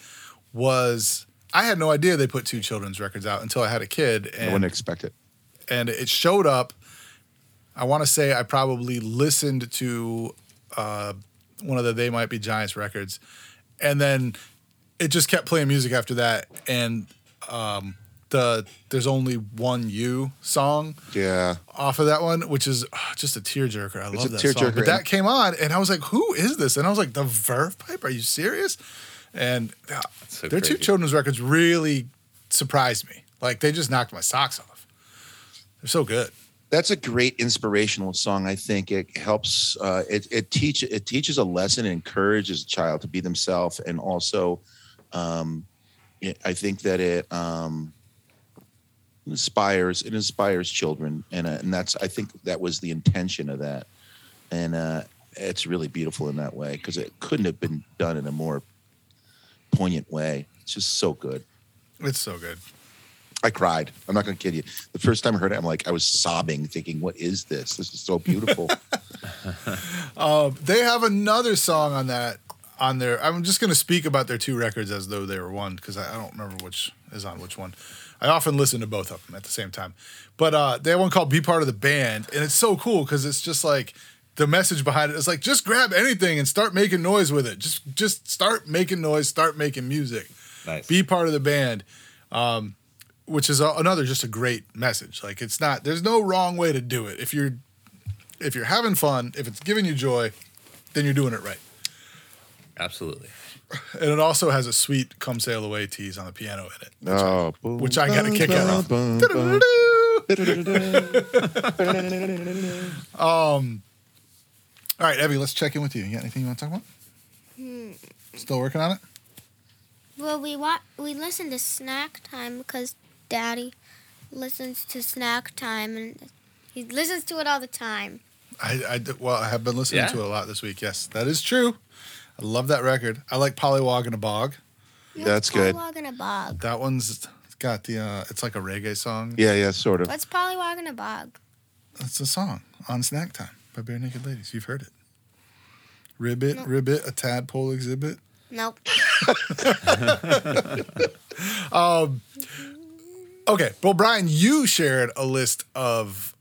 was. I had no idea they put two children's records out until I had a kid. And, I wouldn't expect it. And it showed up. I want to say I probably listened to uh, one of the They Might Be Giants records and then it just kept playing music after that. And um, the There's Only One You song Yeah. off of that one, which is ah, just a tearjerker. I It's love a that song. tearjerker, But that came on, and I was like, "Who is this?" And I was like, "The Verve Pipe? Are you serious?" And ah, so their two children's records really surprised me. Like they just knocked my socks off. They're so good. That's a great inspirational song. I think it helps. Uh, it it teach it teaches a lesson and encourages a child to be themselves, and also, um, it, I think that it um, inspires it inspires children, and uh, and that's I think that was the intention of that, and uh, it's really beautiful in that way because it couldn't have been done in a more poignant way. It's just so good. It's so good. I cried. I'm not going to kid you. The first time I heard it, I'm like, I was sobbing, thinking, "What is this? This is so beautiful." Uh, they have another song on that on their. I'm just going to speak about their two records as though they were one because I, I don't remember which is on which one. I often listen to both of them at the same time, but uh, they have one called "Be Part of the Band," and it's so cool because it's just like the message behind it is like just grab anything and start making noise with it. Just just start making noise, start making music. Nice. Be part of the band. Um, which is a, another just a great message. Like it's not there's no wrong way to do it. If you're if you're having fun, if it's giving you joy, then you're doing it right. Absolutely. And it also has a sweet "Come Sail Away" tease on the piano in it, oh, which I got a kick out of. boom, Um, all right, Evie, let's check in with you. You got anything you want to talk about? Still working on it? Well, we wa- we listen to Snack Time because Daddy listens to Snack Time and he listens to it all the time. I, I d- well, I have been listening Yeah? to it a lot this week. Yes, that is true. I love that record. I like Pollywog in a Bog. That's good. Pollywog in a Bog. That one's got the. Uh, it's like a reggae song. Yeah, yeah, sort of. What's Pollywog in a Bog? It's a song on Snack Time by Barenaked Ladies. You've heard it. Ribbit, ribbit, a tadpole exhibit. Nope. Okay, well, Brian, you shared a list of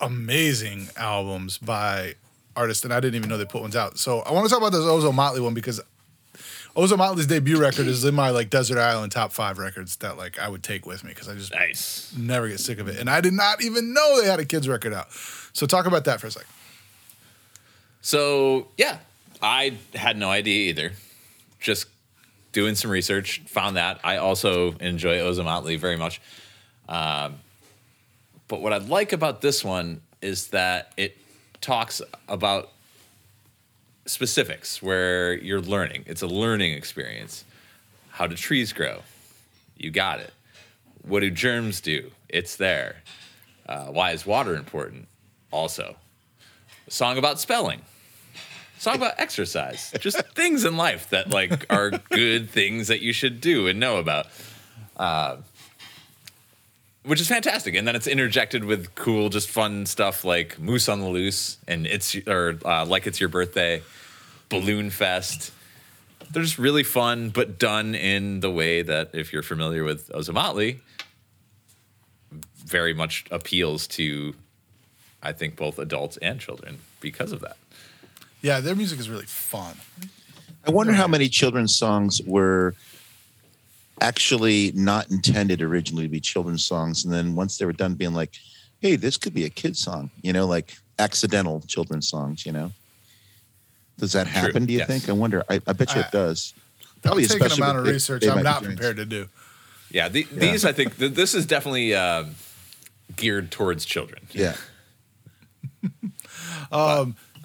amazing albums by artists, and I didn't even know they put ones out. So I want to talk about this Ozomatli one because Ozomatli's debut record is in my like Desert Island top five records that like I would take with me because I just Nice. never get sick of it, and I did not even know they had a kids record out. So talk about that for a second. So yeah, I had no idea either. Just doing some research, found that. I also enjoy Ozomatli very much. Um, but what I like about this one is that it talks about specifics where you're learning. It's a learning experience. How do trees grow? You got it. What do germs do? It's there. Uh, why is water important? Also. A song about spelling song about exercise just things in life that like are good things that you should do and know about uh, which is fantastic and then it's interjected with cool just fun stuff like moose on the loose and it's or uh, like it's your birthday balloon fest they're just really fun but done in the way that if you're familiar with ozomatli very much appeals to i think both adults and children because of that Yeah, their music is really fun. I wonder how many children's songs were actually not intended originally to be children's songs, and then once they were done being like, "Hey, this could be a kid song," you know, like accidental children's songs. You know, does that True, happen? Do you yes. think? I wonder. I, I bet you I- it does. Probably take an especially amount of They- research They I'm not Giants. prepared to do. Yeah, the, these I think th- this is definitely uh, geared towards children. Yeah.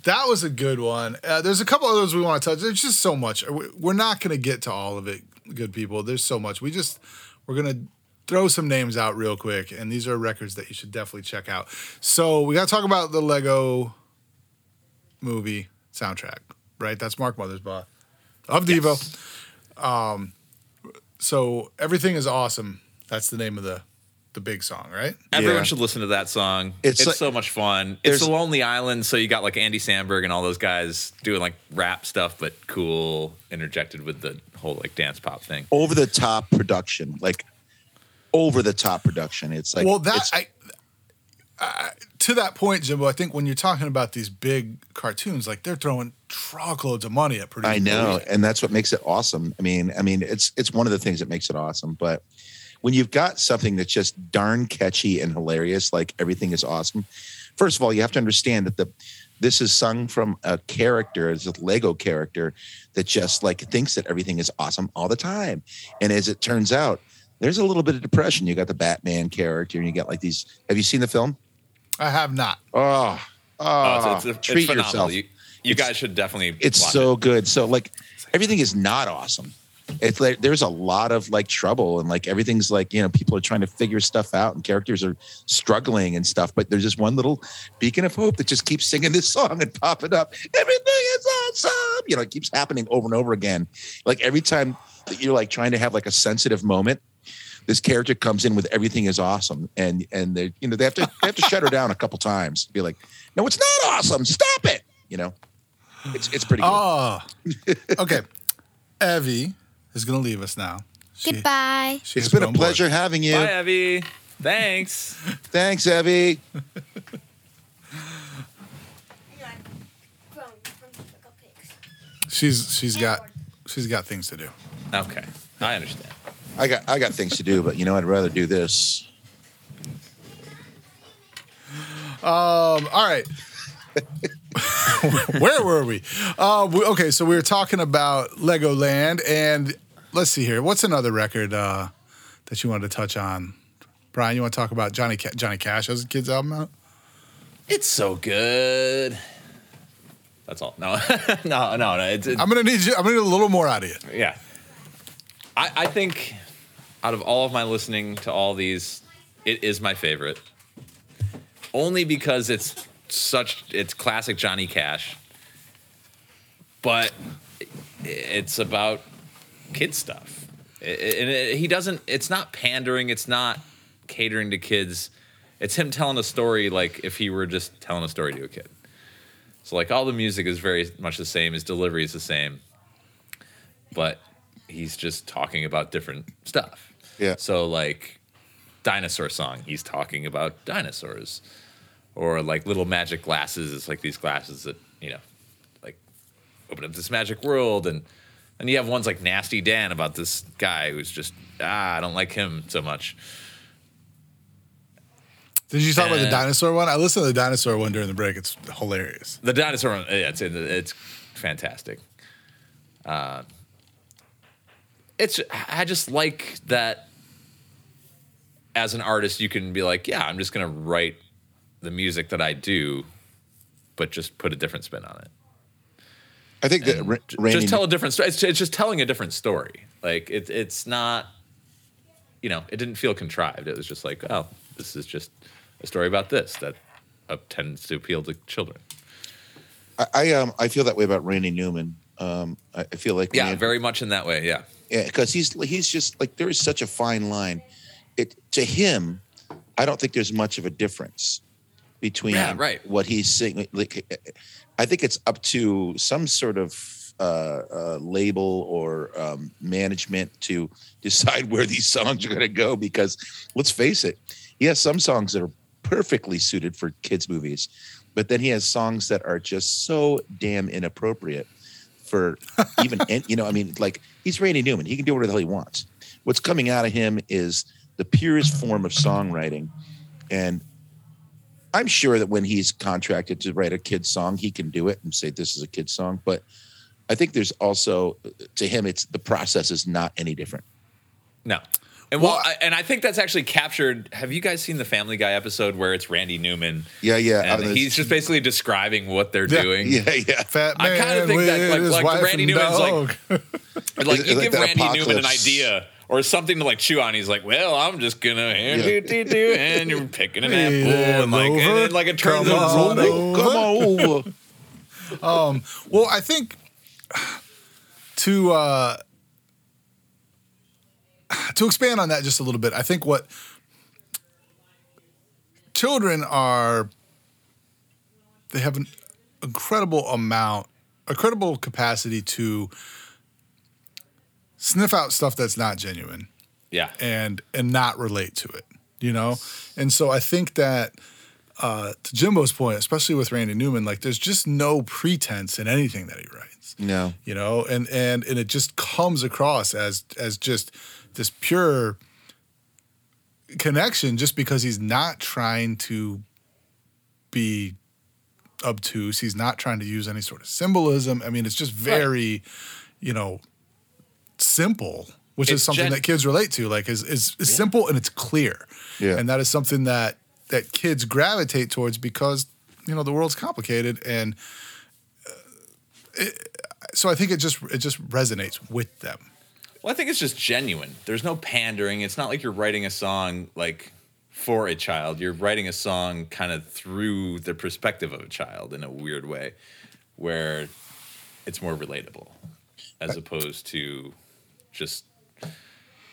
That was a good one. Uh, there's a couple others we want to touch. There's just so much. We're not going to get to all of it, good people. There's so much. We just we're to throw some names out real quick, and these are records that you should definitely check out. So we got to talk about the Lego movie soundtrack, right? That's Mark Mothersbaugh of Devo. Um, so everything is awesome. That's the name of the the big song, right? Everyone Yeah. should listen to that song. It's It's, like- so much fun. It's the Lonely Island, so you got like Andy Samberg and all those guys doing like rap stuff, but cool, interjected with the whole like dance pop thing. over the top production, like over the top production. It's like well, that I, I to that point, Jimbo. I think when you're talking about these big cartoons, like they're throwing truckloads of money at producing. I know, movies. and that's what makes it awesome. I mean, I mean, it's it's one of the things that makes it awesome. But when you've got something that's just darn catchy and hilarious, like everything is awesome. First of all, you have to understand that the this is sung from a character, it's a Lego character that just like thinks that everything is awesome all the time. And as it turns out, there's a little bit of depression. You got the Batman character, and you got like these. Have you seen the film? I have not. Oh, oh, Oh, it's, it's, it's treat phenomenal. yourself. You, you guys should definitely. it's watch so it. good. So like everything is not awesome. It's like there's a lot of like trouble and like everything's like you know people are trying to figure stuff out and characters are struggling and stuff. But there's just one little beacon of hope that just keeps singing this song and popping up. Everything is awesome. You know, it keeps happening over and over again. Like every time that you're like trying to have like a sensitive moment, this character comes in with everything is awesome and and they you know they have to they have to shut her down a couple times. Be like, no, it's not awesome. Stop it. You know, it's it's pretty good. Oh, okay. Evie is going to leave us now. She, Goodbye. she It's has been a grown bored. pleasure having you. Bye, Evie. Thanks. Thanks, Evie. She's she's got she's got things to do. Okay, I understand. I got I got things to do, but you know I'd rather do this. Um, all right. Where were we? Uh, we? Okay, so we were talking about Legoland, and let's see here. What's another record uh, that you wanted to touch on? Brian, you want to talk about Johnny Ca- Johnny Cash as a kid's album out? It's so good. That's all. No, no, no, no. It's, it's I'm gonna need you. I'm gonna need a little more out of you. yeah. I, I think out of all of my listening to all these, it is my favorite. Only because it's such it's classic Johnny Cash. But it's about kid stuff. And he doesn't it's not pandering, it's not catering to kids. It's him telling a story like if he were just telling a story to a kid. So like all the music is very much the same, his delivery is the same. But he's just talking about different stuff. Yeah. So like dinosaur song, he's talking about dinosaurs. Or like little magic glasses, it's like these glasses that, you know, like open up this magic world and and you have ones like Nasty Dan about this guy who's just ah, I don't like him so much. Did you talk about the dinosaur one? I listened to the dinosaur one during the break. It's hilarious. The dinosaur one, yeah, it's it's fantastic. Uh, it's I just like that as an artist, you can be like, yeah, I'm just gonna write the music that I do, but just put a different spin on it. I think that Ra- Randy, just tell a different story. It's, it's just telling a different story. Like it, it's not, you know, it didn't feel contrived. It was just like, oh, this is just a story about this that uh, tends to appeal to children. I, I um I feel that way about Randy Newman. Um, I, I feel like Yeah, Randy- very much in that way. Yeah. Yeah, because he's he's just like there is such a fine line. It to him, I don't think there's much of a difference between Yeah, right. what he's singing. Like, I think it's up to some sort of uh, uh, label or um, management to decide where these songs are going to go. Because let's face it, he has some songs that are perfectly suited for kids' movies, but then he has songs that are just so damn inappropriate for even you know i mean like he's randy newman he can do whatever the hell he wants what's coming out of him is the purest form of songwriting and i'm sure that when he's contracted to write a kid's song he can do it and say this is a kid's song but i think there's also to him it's the process is not any different No. And well, I, and I think that's actually captured. Have you guys seen the Family Guy episode where it's Randy Newman? yeah yeah And uh, he's just basically describing what they're Yeah, doing. yeah yeah Fat I kinda think that, like- like Randy Newman's like- dog. Like Is it you like give that Randy Newman an idea or something to like chew on. He's like, "Well, I'm just gonna do do do," and you're picking an apple, Yeah, and like, and Rover, then, like it turns come into on something. over. come on over Well, I think to uh, to expand on that just a little bit, I think what children are they have an incredible amount, incredible capacity to sniff out stuff that's not genuine Yeah. and and not relate to it, you know. And so I think that uh, to Jimbo's point, especially with Randy Newman, like there's just no pretense in anything that he writes No. you know and and and it just comes across as as just this pure connection just because he's not trying to be obtuse he's not trying to use any sort of symbolism i mean it's just very you know simple which is something gen- that kids relate to like is is, is simple and it's clear Yeah. and that is something that that kids gravitate towards because you know the world's complicated and uh, so I think it just it just resonates with them. Well, I think it's just genuine. There's no pandering. It's not like you're writing a song like for a child. You're writing a song kind of through the perspective of a child in a weird way, where it's more relatable, as opposed to just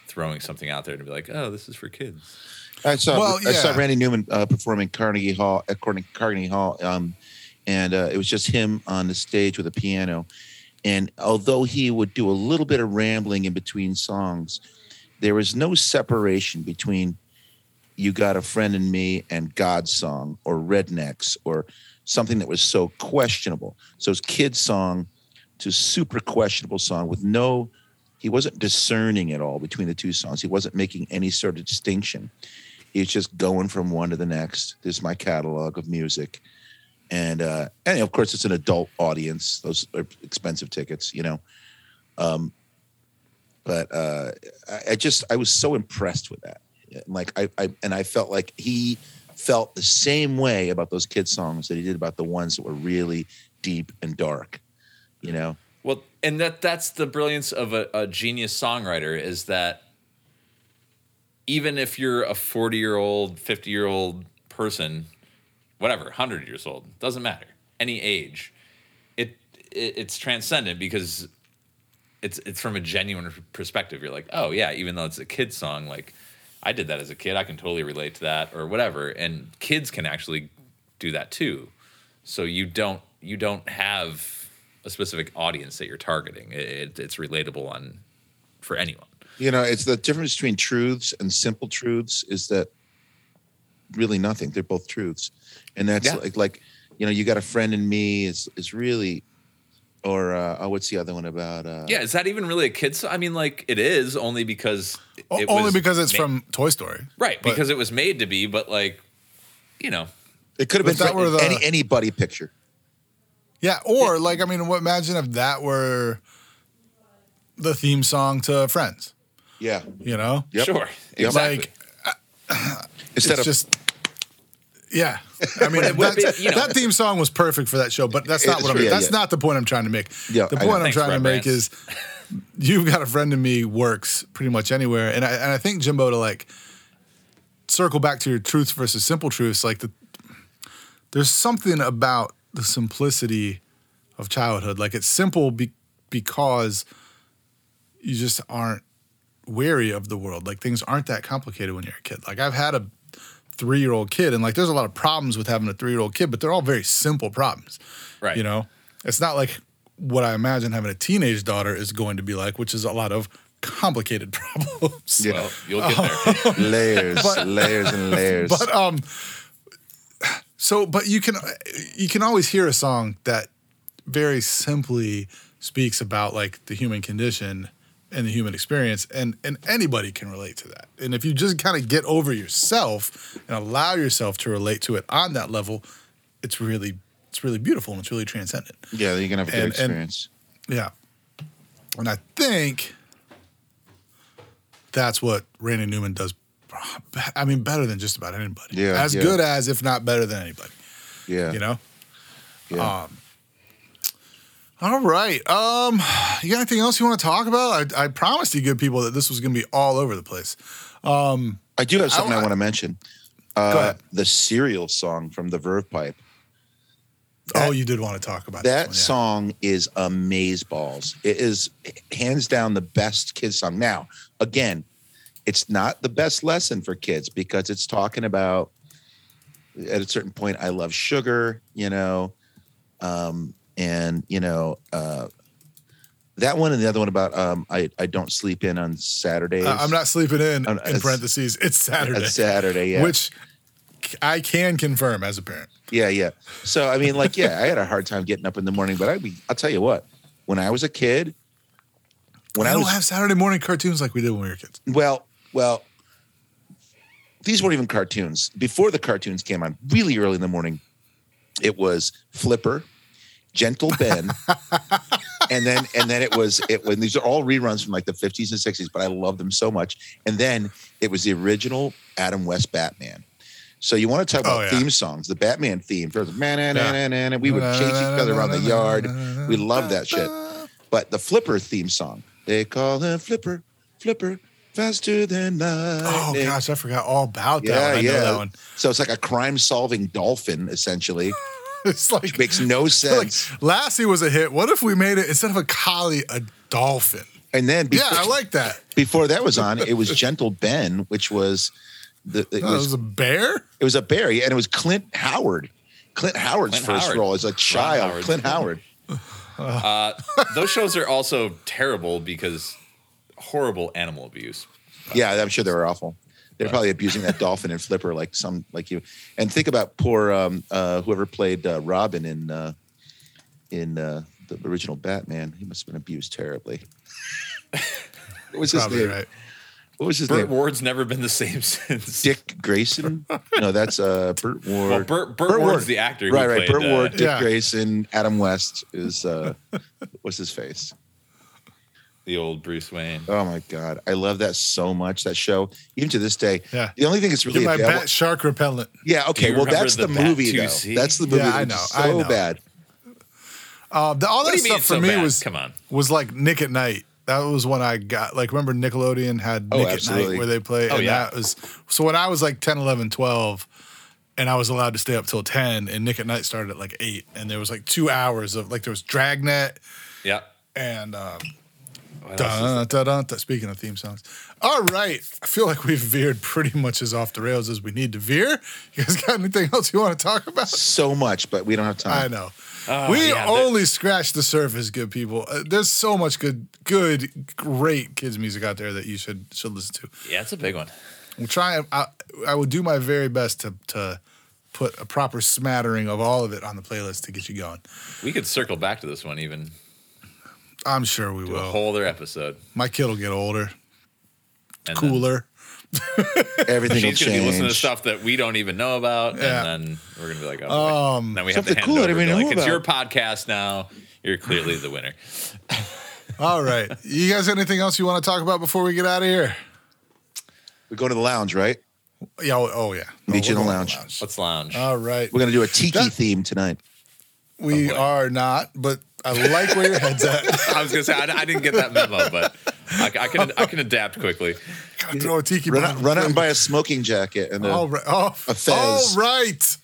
throwing something out there to be like, "Oh, this is for kids." I saw Well, I saw. Randy Newman uh, performing Carnegie Hall at Carnegie, Carnegie Hall, um, and uh, it was just him on the stage with a piano. And although he would do a little bit of rambling in between songs, there was no separation between "You Got a Friend in Me" and God's Song or Rednecks or something that was so questionable. So it's kid song to super questionable song with no. He wasn't discerning at all between the two songs. He wasn't making any sort of distinction it's just going from one to the next. This is my catalog of music, and uh, and of course it's an adult audience. Those are expensive tickets, you know. Um, but uh, I, I just I was so impressed with that. Like I, I and I felt like he felt the same way about those kid songs that he did about the ones that were really deep and dark. You know. Well, and that that's the brilliance of a, a genius songwriter is that even if you're a 40 year old, 50 year old person, whatever, 100 years old, doesn't matter, any age, it, it it's transcendent because it's it's from a genuine perspective. You're like, oh yeah, even though it's a kid song, like I did that as a kid, I can totally relate to that or whatever, and kids can actually do that too. So you don't you don't have a specific audience that you're targeting. It, it, it's relatable on for anyone. You know, it's the difference between truths and simple truths is that really nothing. They're both truths, and that's Yeah. like like you know, you got a friend in me is is really, or uh, oh, what's the other one about? Uh, Yeah, is that even really a kid's? I mean, like it is only because O- it Only was because it's ma- from Toy Story. right but- because it was made to be. But like, you know, it could have been that were the- any any buddy picture. Yeah, or like I mean, what- imagine if that were the theme song to Friends. Yeah, You know, Yep. sure, exactly. like instead it's of just. Yeah, I mean it would be, you know- that theme song was perfect for that show, but that's not It's what I'm. yeah, that's yeah. not the point I'm trying to make. Yeah, the point I'm Thanks, trying to make Brants. is, you've got a friend in me works pretty much anywhere, and I and I think Jimbo to like circle back to your truths versus simple truths, like the there's something about the simplicity of childhood. Like it's simple be, because you just aren't wary of the world. Like things aren't that complicated when you're a kid. Like I've had a three year old kid, and like there's a lot of problems with having a three year old kid, but they're all very simple problems. Right. You know, it's not like what I imagine having a teenage daughter is going to be like, which is a lot of complicated problems. Yeah. Well, you'll get there. layers, layers and layers. But um, so but you can you can always hear a song that very simply speaks about like the human condition and the human experience, and and anybody can relate to that. And if you just kind of get over yourself and allow yourself to relate to it on that level, it's really it's really beautiful and it's really transcendent. yeah, you're gonna have a good and- and- experience. Yeah. And I think that's what Randy Newman does. I mean, better than just about anybody. Yeah, As yeah. good as, if not better than anybody. yeah, You know? yeah. All right. Um, you got anything else you want to talk about? I, I promised you good people that this was going to be all over the place. Um, I do have something I, I- want to mention. Uh, the cereal song from the Verve Pipe. oh, you did want to talk about That one, song is amazeballs. It is hands down the best kids song. Now, again, it's not the best lesson for kids because it's talking about at a certain point, I love sugar, you know, um, and you know uh, that one and the other one about um, I I don't sleep in on Saturdays. Uh, I'm not sleeping in. I'm- in parentheses, it's Saturday. It's Saturday, yeah. Which I can confirm as a parent. Yeah, yeah. So I mean, like, yeah, I had a hard time getting up in the morning, but I be I'll tell you what, when I was a kid, when I I don't was have Saturday morning cartoons like we did when we were kids. well, well, these weren't even cartoons. Before the cartoons came on, really early in the morning, it was Flipper, Gentle Ben, and then and then it was it when these are all reruns from like the 50s and 60s, but I love them so much. And then it was the original Adam West Batman. So you want to talk Oh, about yeah. theme songs? The Batman theme, first, man, and and we would chase each other around the yard. We loved that shit. But the Flipper theme song, they call him Flipper, Flipper, faster than that. Oh gosh, I forgot all about that. Yeah, one. I know yeah. that one. So it's like a crime-solving dolphin, essentially. It's like Makes no sense. like sense. Lassie was a hit. What if we made it instead of a collie, a dolphin? and then Yeah, I like that. before that was on, it was Gentle Ben, which was the it Oh, it was was a bear. it was a bear, yeah, and it was Clint Howard. Clint Howard's Clint first Howard. role as a child. Howard. Clint Howard. Uh, those shows are also terrible because horrible animal abuse. Yeah, I'm sure they were awful. They're probably abusing that dolphin and Flipper like some like you. And think about poor um, uh, whoever played uh, Robin in uh, in uh, the original Batman. He must have been abused terribly. what was his Probably name? right. What was his Burt name? Ward's never been the same since. Dick Grayson? No, that's uh, Burt Ward. Well, Burt, Burt, Ward's the actor. Who right, right. Played, Burt uh, Ward, Dick Yeah. Grayson, Adam West is uh, what's his face? The old Bruce Wayne. Oh my god, I love that so much. That show, even to this day. Yeah. The only thing that's really Get my available- bat shark repellent. Yeah, okay. Well, that's the the, movie, though. 2C? That's the movie. Yeah, I which is know, So I know. bad. Uh, the, all that do you mean stuff for so me bad? was Come on. was like Nick at Night. That was when I got like remember Nickelodeon had Oh, Nick at. Night where they play Oh, and yeah. that was so when I was like 10, 11, 12 and I was allowed to stay up till 10 and Nick at Night started at like 8 and there was like 2 hours of like there was Dragnet Yeah. and um What else is dun, dun, dun, dun, speaking of theme songs. All right. I feel like we've veered pretty much as off the rails as we need to veer. You guys got anything else you want to talk about? So much, but we don't have time. I know. Oh, we yeah, the- only scratched the surface, good people. Uh, there's so much good, good, great kids music out there that you should should listen to. Yeah, it's a big one. We'll try. I, I will do my very best to to put a proper smattering of all of it on the playlist to get you going. We could circle back to this one, even I'm sure we do a will. whole other episode. My kid will get older, And then cooler. Everything will She's gonna be listening to stuff that we don't even know about, Yeah. and then we're gonna be like, oh, Um, then we have to something hand cool it I over. didn't and be know like, it's your podcast now. You're clearly the winner. All right. You guys, anything else you want to talk about before we get out of here? We go to the lounge, right? Yeah. Oh, oh, yeah. Meet you in the going to lounge. Let's lounge. All right. We're gonna do a tiki That- theme tonight. We boy. are not, but I like where your head's at. I was gonna say I, I didn't get that memo, but I, I can I can adapt quickly. Gotta throw a tiki Run out, run out and buy a smoking jacket and a, All right. Oh, a fez. all right.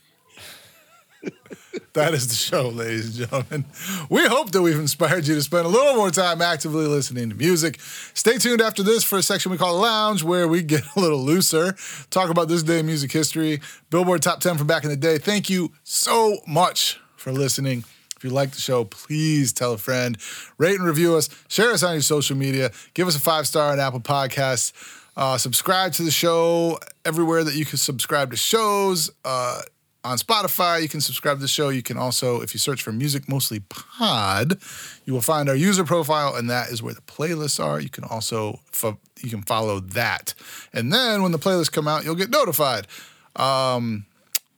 that is the show, ladies and gentlemen. We hope that we've inspired you to spend a little more time actively listening to music. Stay tuned after this for a section we call the Lounge, where we get a little looser, talk about this day in music history, Billboard Top 10 from back in the day. Thank you so much for listening. If you like the show, please tell a friend, rate and review us, share us on your social media, give us a five star on Apple Podcasts. Uh, subscribe to the show everywhere that you can subscribe to shows. Uh, on Spotify, you can subscribe to the show. You can also, if you search for Music Mostly Pod, you will find our user profile, and that is where the playlists are. You can also you can follow that, and then when the playlists come out, you'll get notified.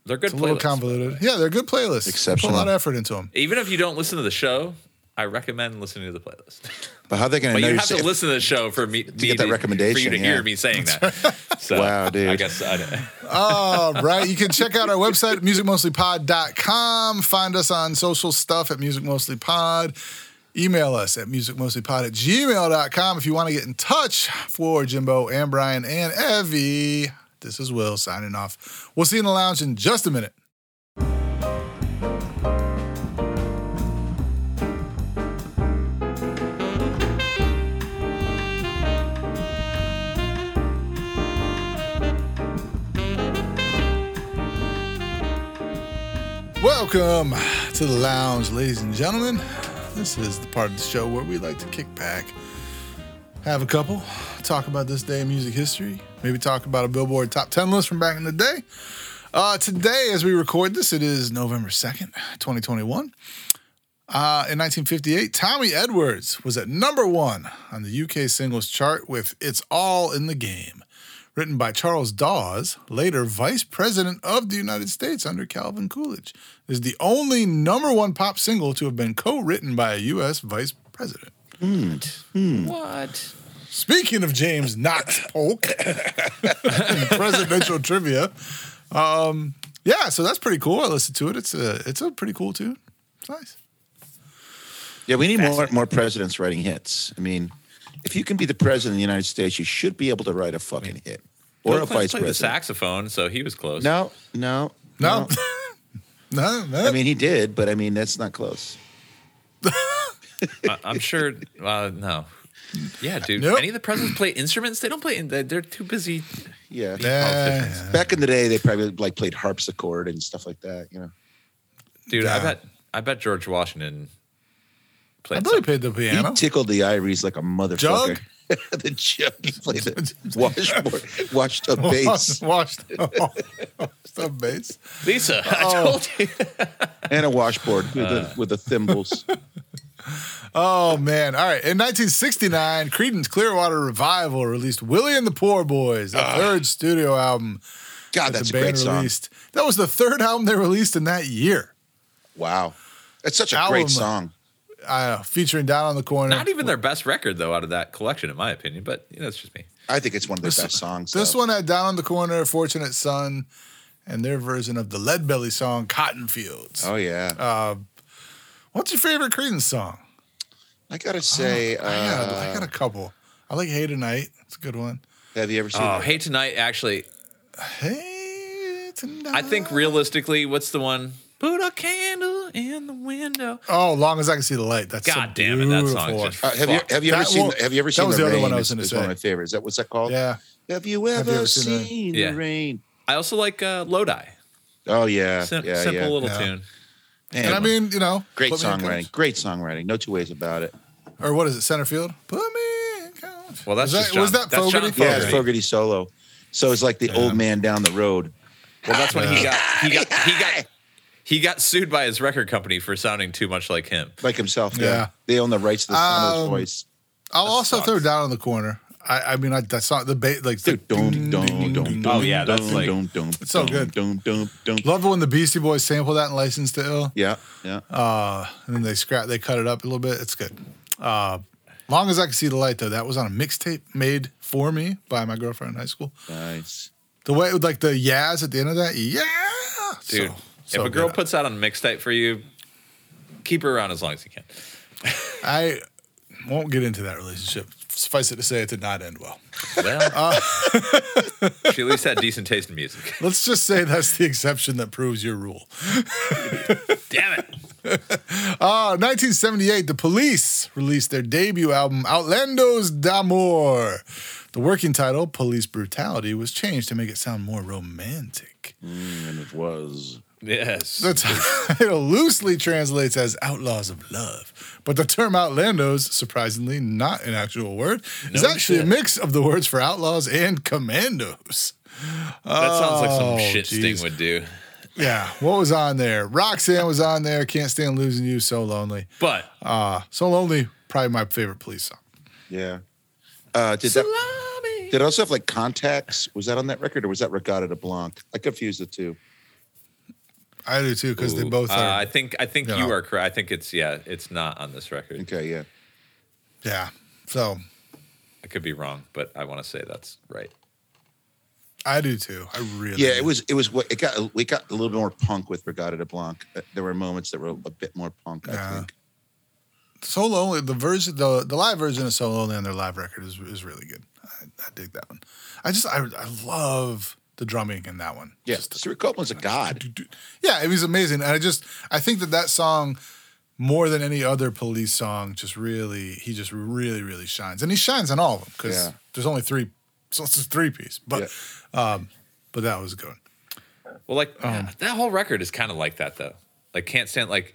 They're good It's a little playlists. convoluted. Yeah, they're good playlists. We Put a lot of effort into them. Even if you don't listen to the show, I recommend listening to the playlist. But how are they gonna But know you have to listen to the show for me to get that recommendation, for you to yeah. hear me saying that. So, Wow, dude. I guess I, All right. You can check out our website at musicmostlypod.com. Find us on social stuff at musicmostlypod. Email us at musicmostlypod at gmail.com if you want to get in touch for Jimbo and Brian and Evie. This is Will signing off. We'll see you in the lounge in just a minute. Welcome to the lounge, ladies and gentlemen. This is the part of the show where we like to kick back, have a couple, talk about this day in music history, maybe talk about a Billboard top 10 list from back in the day. Uh, today, as we record this, it is November 2nd, 2021. Uh, in 1958, Tommy Edwards was at number one on the UK singles chart with It's All in the Game, written by Charles Dawes, later Vice President of the United States under Calvin Coolidge. Is the only number one pop single to have been co written by a U.S. Vice President. What? Speaking of James Knox Polk presidential trivia, um, yeah, so that's pretty cool. I listened to it. It's a it's a pretty cool tune. It's nice. Yeah, we need more more presidents writing hits. I mean, if you can be the president of the United States, you should be able to write a fucking hit or Bill a Clinton vice played the saxophone, so he was close. No, no, No, no, no. I mean, he did, but I mean, that's not close. I, I'm sure. Uh, no. Yeah, dude. Nope. Any of the presidents play instruments? They don't play. They're they're too busy. Yeah. yeah, yeah. Back in the day, they probably like played harpsichord and stuff like that. You know, Dude, I bet. I bet George Washington Played I played. thought he played the piano. he tickled the ivories like a motherfucker. Jug? the jug. He played the washboard, washed up bass, Washed, washed up bass. Lisa, I Oh. told you. and a washboard with Uh. the with the thimbles. Oh man! All right. In 1969, Creedence Clearwater Revival released "Willie and the Poor Boys," the third studio album God, that that's the a great band song. That was the third album they released in that year. Wow, that's such a Album. great song. Uh, featuring "Down on the Corner." Not even their best record though, out of that collection, in my opinion. But you know, it's just me. I think it's one of their This- best songs. This though. one had "Down on the Corner," "Fortunate Son," and their version of the Lead Belly song "Cotton Fields." Oh yeah, Uh, what's your favorite Creedence song? I gotta say, I, got, I uh, got a couple. I like "Hey Tonight." It's a good one. have you ever seen? Oh, hey tonight. Actually, Hey tonight. I think realistically, what's the one? Put a candle in the window. Oh, long as I can see the light. That's God damn it, that beautiful song's just- Uh, have you have you ever That seen one- Have you ever seen? that seen was the the other one I was It's- gonna it's one of say. my favorites. That what's that called? Yeah. Have you ever, you ever seen the- seen, Yeah. rain? I also like uh, Lodi. Oh yeah, Sim- yeah, simple yeah. little Yeah. tune. Man, And I mean, you know, great put me in songwriting. Great songwriting. No two ways about it. Or what is it? Center field. Put me in coach. Well, that's was just that, was that that's John Fogerty? Yeah, it's Fogerty. Fogerty solo. So it's like the old man down the road. Well, that's when he got he got he got he got sued by his record company for sounding too much like him. Like himself, yeah. Yeah. They own the rights to the sound of his Um, voice. I'll also sucks. throw down in the corner. I, I mean, I, that song, the bait, like, the Dun, dun, dun, dun, Oh, yeah, dun, that's like- dun, dun, It's so dun, good. Dun, dun, dun. love it when the Beastie Boys sample that in License to Ill. Yeah, yeah. Uh, and then they scrap, they cut it up a little bit. It's good. Uh, long as I can see the light, though, that was on a mixtape made for me by my girlfriend in high school. Nice. The way, like the yas at the end of that, yeah, Dude, So- if a girl good. puts out on mixtape for you, keep her around as long as you can. I won't get into that relationship. Suffice it to say, it did not end well. Well, Uh, she at least had decent taste in music. Let's just say that's the exception that proves your rule. Damn it. Uh, 1978, the police released their debut album, Outlandos d'Amour. The working title, Police Brutality, was changed to make it sound more romantic. And it was. Yes. The title loosely translates as Outlaws of Love, but the term Outlandos, surprisingly not an actual word, is No actually a mix of the words for outlaws and commandos. that sounds like some Oh, shit geez. Sting would do. Yeah, what was on there? Roxanne was on there. Can't stand losing you. So lonely. But Uh, so lonely. Probably my favorite police song. Yeah. Uh, did that? Did it also have like contacts? Was that on that record, or was that Reggatta de Blanc? I confused the two. I do too because they Ooh, both uh, are. I think I think you you know. are correct. I think it's yeah, it's not on this record. Okay, yeah. yeah. So I could be wrong, but I want to say that's right. I do too. I really. Yeah, do. it was. It was. It got. We got a little bit more punk with Reggatta de Blanc. Uh, There were moments that were a bit more punk. I Yeah. think. So lonely. The version, the the live version of So Lonely on their live record is is really good. I, I dig that one. I just I I love the drumming in that one. Yeah, Just- Stewart Copeland's a god. yeah, it was amazing. And I just I think that that song more than any other police song just really he just really really shines and he shines on all of them because Yeah. there's only three so it's a three piece but um but that was good Well, like Um, that whole record is kind of like that though. Like can't stand like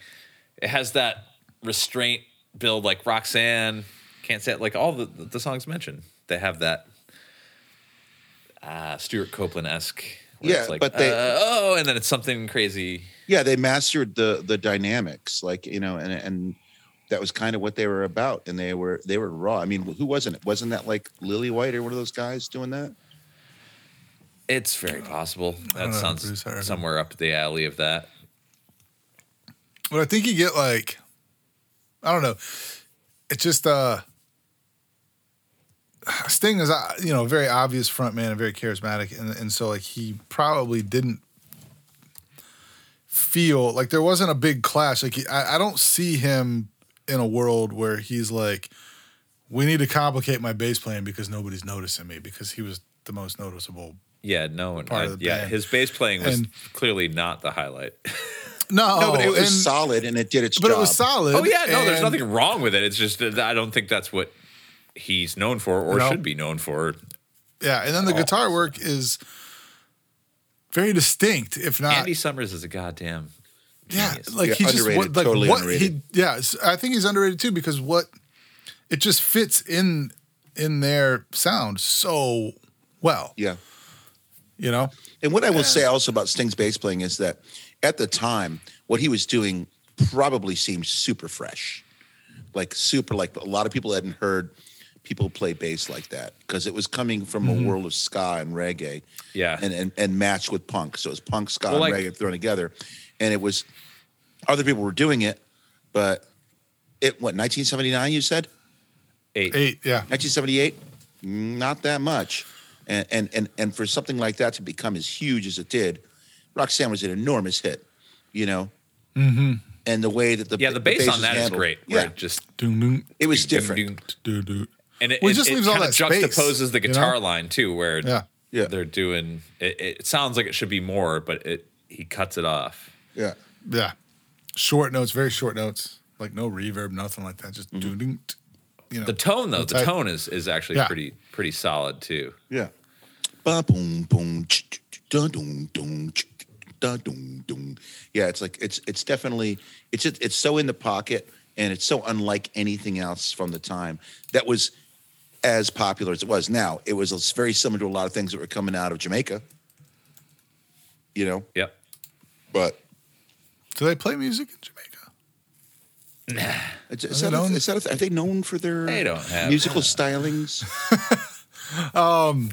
it has that restraint build like Roxanne. Can't stand like all the the songs mentioned. They have that uh Stewart Copeland esque. Yeah, like, but they- uh, oh, and then it's something crazy. Yeah, they mastered the the dynamics, like you know, and and that was kind of what they were about, and they were they were raw. I mean, who wasn't it? Wasn't that like Lillywhite or one of those guys doing that? It's very possible. That sounds Bruce somewhere up the alley of that. But I think you get like, I don't know. It's just uh, Sting is uh, you know a very obvious frontman and very charismatic, and and so like he probably didn't feel like there wasn't a big clash. Like he, I, I don't see him in a world where he's like, we need to complicate my bass playing because nobody's noticing me because he was the most noticeable. Yeah, no one. Part I- of the yeah, band. his bass playing was And- clearly not the highlight. No, no, but it was and- solid and it did its but job. But it was solid. oh yeah, no, there's nothing wrong with it. It's just I don't think that's what he's known for or No. should be known for. Yeah, and then the guitar work is very distinct, if not. Andy Summers is a goddamn yeah, genius. like Yeah, he just underrated, what, like totally what underrated. he yeah, s- I think he's underrated too because what it just fits in in their sound so well, yeah. you know. And what I will say also about Sting's bass playing is that at the time, what he was doing probably seemed super fresh, like super like a lot of people hadn't heard people play bass like that because it was coming from a world of ska and reggae, Yeah. and and, and matched with punk. So it was punk, ska, Well, and like- reggae thrown together, and it was other people were doing it, but it what 1979 you said eight. Eight, yeah. 1978 not that much and, and and and for something like that to become as huge as it did roxanne was an enormous hit you know mm-hmm. and the way that the Yeah, the bass on was that is handled- great. Where yeah it just Doom, doom, it was different doo, doo. And it, Well, it it, just it leaves all kind of space, juxtaposes the you know? guitar line too, where Yeah. Yeah. they're doing. It, it sounds like it should be more, but it he cuts it off. yeah Yeah. Short notes, very short notes. Like no reverb, nothing like that. Just doo, doo, t- you know. The tone though, the Type- tone is is actually Yeah. pretty pretty solid too. yeah Ba boom boom ch- ch- ch- da dum dum ch- ch- da dum dum. yeah it's like it's it's definitely it's it's so in the pocket and it's so unlike anything else from the time that was as popular as it was now it was very similar to a lot of things that were coming out of jamaica you know Yep. but Do they play music in Jamaica? Is, is Are that they a, known? is that a, are they known for their They don't have- musical stylings? Um,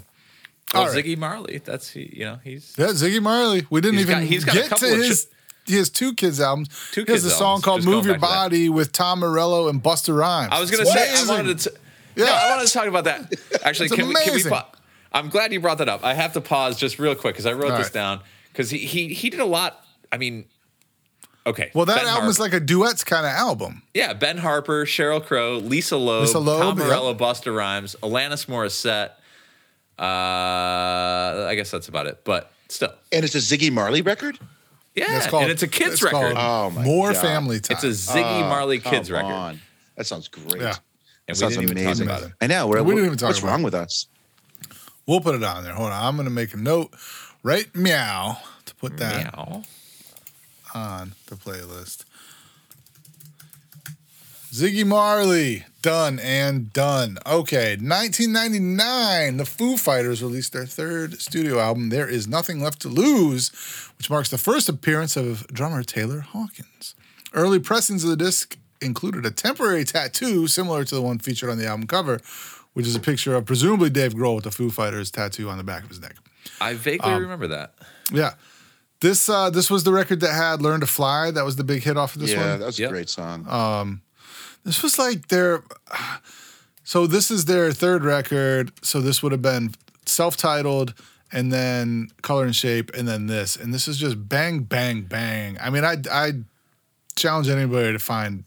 well, All right. Ziggy Marley, that's he. You know, he's Yeah, Ziggy Marley. We didn't He's even got- he's got a get couple to of his he has two kids albums. Two he has kids a song albums, called just "Move Your back to that. Body" with Tom Morello and Busta Rhymes. I was gonna It's say I amazing. wanted to. Yeah. No, I wanted to talk about that. Actually, can we, can we pa- I'm glad you brought that up. I have to pause just real quick because I wrote All this right. down because he, he he did a lot. I mean, okay. Well, that Ben album is like a duets kind of album. yeah. Ben Harper, Sheryl Crow, Lisa Loeb, Lisa Loeb, Tom yeah. Morello, Busta Rhymes, Alanis Morissette. Uh, I guess that's about it. But still, and it's a Ziggy Marley record? yeah. It's called- and it's a kids it's called record. Oh, my More God. Family Time. it's a Ziggy Marley kids Come record. on. That sounds great. Yeah. And That we sounds didn't even amazing. talk about it. I know. We're, We didn't even talk what's about wrong it. with us? We'll put it on there. Hold on. I'm going to make a note right meow to put that Meow. on the playlist. Ziggy Marley, done and done. Okay, 1999, the Foo Fighters released their third studio album, There Is Nothing Left to Lose, which marks the first appearance of drummer Taylor Hawkins. Early pressings of the disc included a temporary tattoo similar to the one featured on the album cover, which is a picture of presumably Dave Grohl with the Foo Fighters tattoo on the back of his neck. I vaguely Um, remember that. Yeah. This uh, this was the record that had "Learn to Fly." That was the big hit off of this yeah, one. that was Yep. a great song. This was like their. So this is their third record. So this would have been self-titled, and then Color and Shape, and then this, and this is just bang, bang, bang. I mean, I I challenge anybody to find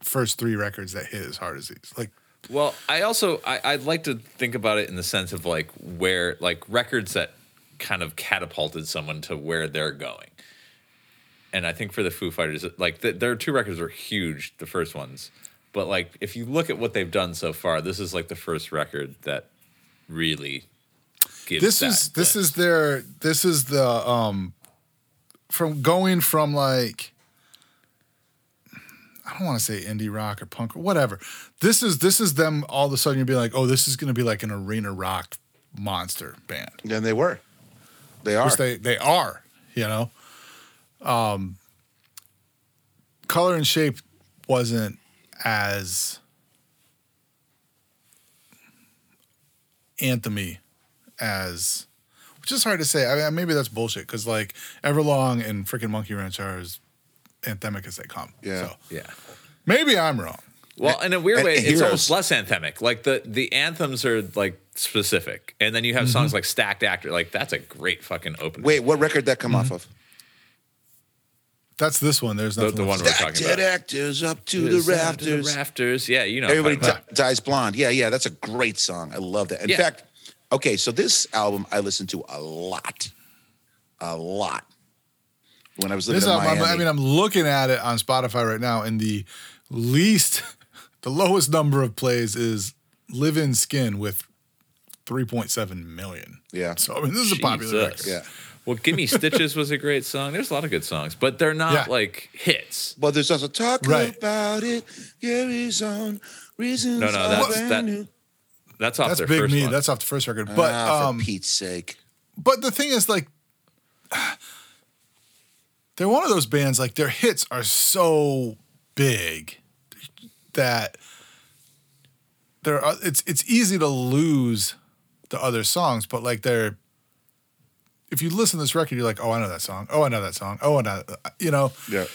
first three records that hit as hard as these. Like, Well, I also I, I'd like to think about it in the sense of like where like records that kind of catapulted someone to where they're going. And I think for the Foo Fighters, like th- their two records were huge, the first ones. But like if you look at what they've done so far, this is like the first record that really gives this that is this lift. is their this is the um from going from like I don't want to say indie rock or punk or whatever. This is this is them all of a sudden you'd be like, oh, this is going to be like an arena rock monster band, And they were. They are. which they they are. You know, um, color and shape wasn't as anthemy as which is hard to say. I mean, maybe that's bullshit because like Everlong and freaking Monkey Wrench are as anthemic as they come. Yeah. So Yeah. maybe I'm wrong. Well, in a weird and- way, and it's Heroes. almost less anthemic. Like the the anthems are like specific, and then you have songs mm-hmm. like "Stacked Actor." Like that's a great fucking opener. Wait, what record that come off mm-hmm. of? That's this one. There's the, nothing. the one we're talking Dead about. actors up to the rafters. The rafters. Yeah, you know. Everybody talking. Di- dies blonde. Yeah, yeah, that's a great song. I love that. In Yeah. fact, okay, so this album I listened to a lot, a lot when I was living This in album, I'm- Miami. I mean, I'm looking at it on Spotify right now, and the least, the lowest number of plays is "Live in Skin" with 3.7 million. yeah, So I mean, this is a popular Jesus. record. yeah. Well, "Gimme Stitches" was a great song. There's a lot of good songs, but they're not Yeah. like hits. But there's also talk Right. about it. Gary's on reasons. No, no, that's- that- That's off That's their Big first Me. one. That's off the first record. But ah, um, for Pete's sake. but the thing is, like, they're one of those bands. Like their hits are so big that there are. Uh, it's it's easy to lose the other songs, but like they're. If you listen to this record, you're like, oh, I know that song. Oh, I know that song. Oh, I know. Uh, you know, Yeah.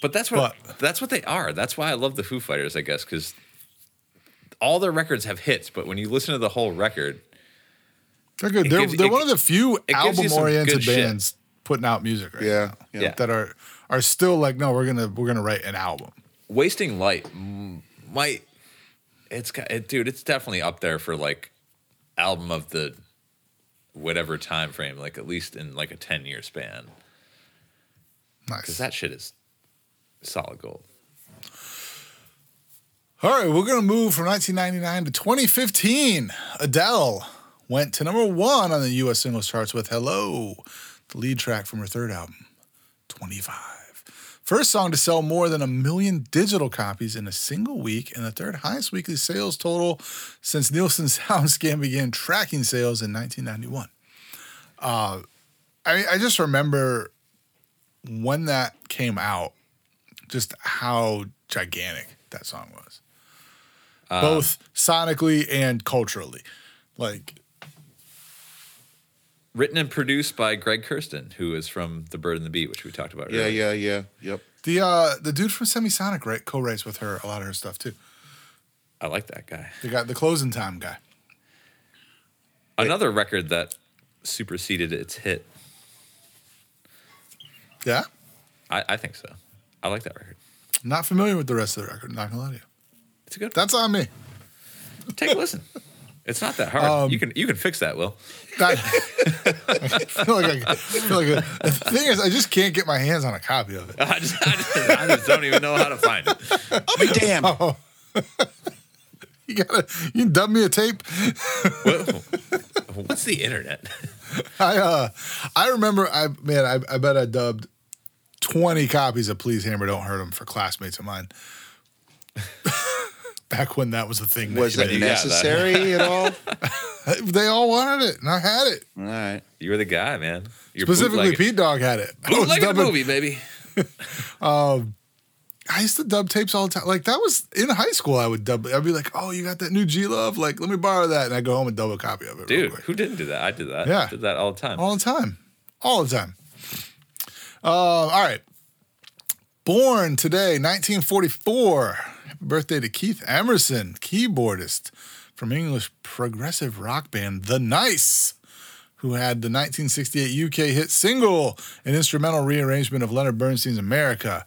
But that's what But- that's what they are. That's why I love the Foo Fighters, I guess, because all their records have hits. But when you listen to the whole record, they're good. They're gives- they're it- one of the few it gives you some album-oriented good shit. bands putting out music right Yeah, now. yeah. Yeah. That are are still like, no, we're gonna we're gonna write an album. "Wasting Light" might it's got it, dude. It's definitely up there for like album of the whatever time frame, like at least in like a ten year span, Nice. because that shit is solid gold. All right, we're gonna move from 1999 to 2015. Adele went to number one on the U.S. singles charts with "Hello," the lead track from her third album, 25. First song to sell more than a million digital copies in a single week, and the third highest weekly sales total since Nielsen SoundScan began tracking sales in 1991. Uh, I I just remember when that came out, just how gigantic that song was both sonically and culturally. Like, Written and produced by Greg Kurstin, who is from The Bird and the Bee, which we talked about. Yeah, earlier. yeah, yeah. Yep. the uh the dude from Semisonic right co-writes with her a lot of her stuff too. I like that guy. The guy, the closing time guy. Another record that superseded its hit. Yeah, I, I think so. I like that record. not familiar with the rest of the record. Not gonna lie to you. It's a good. That's on me. Take a listen. It's not that hard. Um, you can you can fix that, Will. I, I feel like I, I feel like I, the thing is, I just can't get my hands on a copy of it. I just, I just, I just don't even know how to find it. I'll be damned. You gotta, you can dub me a tape. What's the internet? I uh, I remember, I man, I, I bet I dubbed twenty copies of "Please Hammer Don't Hurt 'Em" for classmates of mine. Back when that was a thing. Was that you- that- necessary at all? They all wanted it, and I had it. All right. You were the guy, man. You're Specifically, Pete Dog had it. I bootlegging the movie, baby. um, I used to dub tapes all the time. Like that was in high school. I would dub. I'd be like, "Oh, you got that new G Love? Like, let me borrow that." And I go home and dub a copy of it. Dude, who didn't do that? I did that. Yeah. did that all the time. all the time, all the time. Uh, all right. Born today, 1944. Happy birthday to Keith Emerson, keyboardist from English progressive rock band The Nice, who had the 1968 UK hit single, an instrumental rearrangement of Leonard Bernstein's America.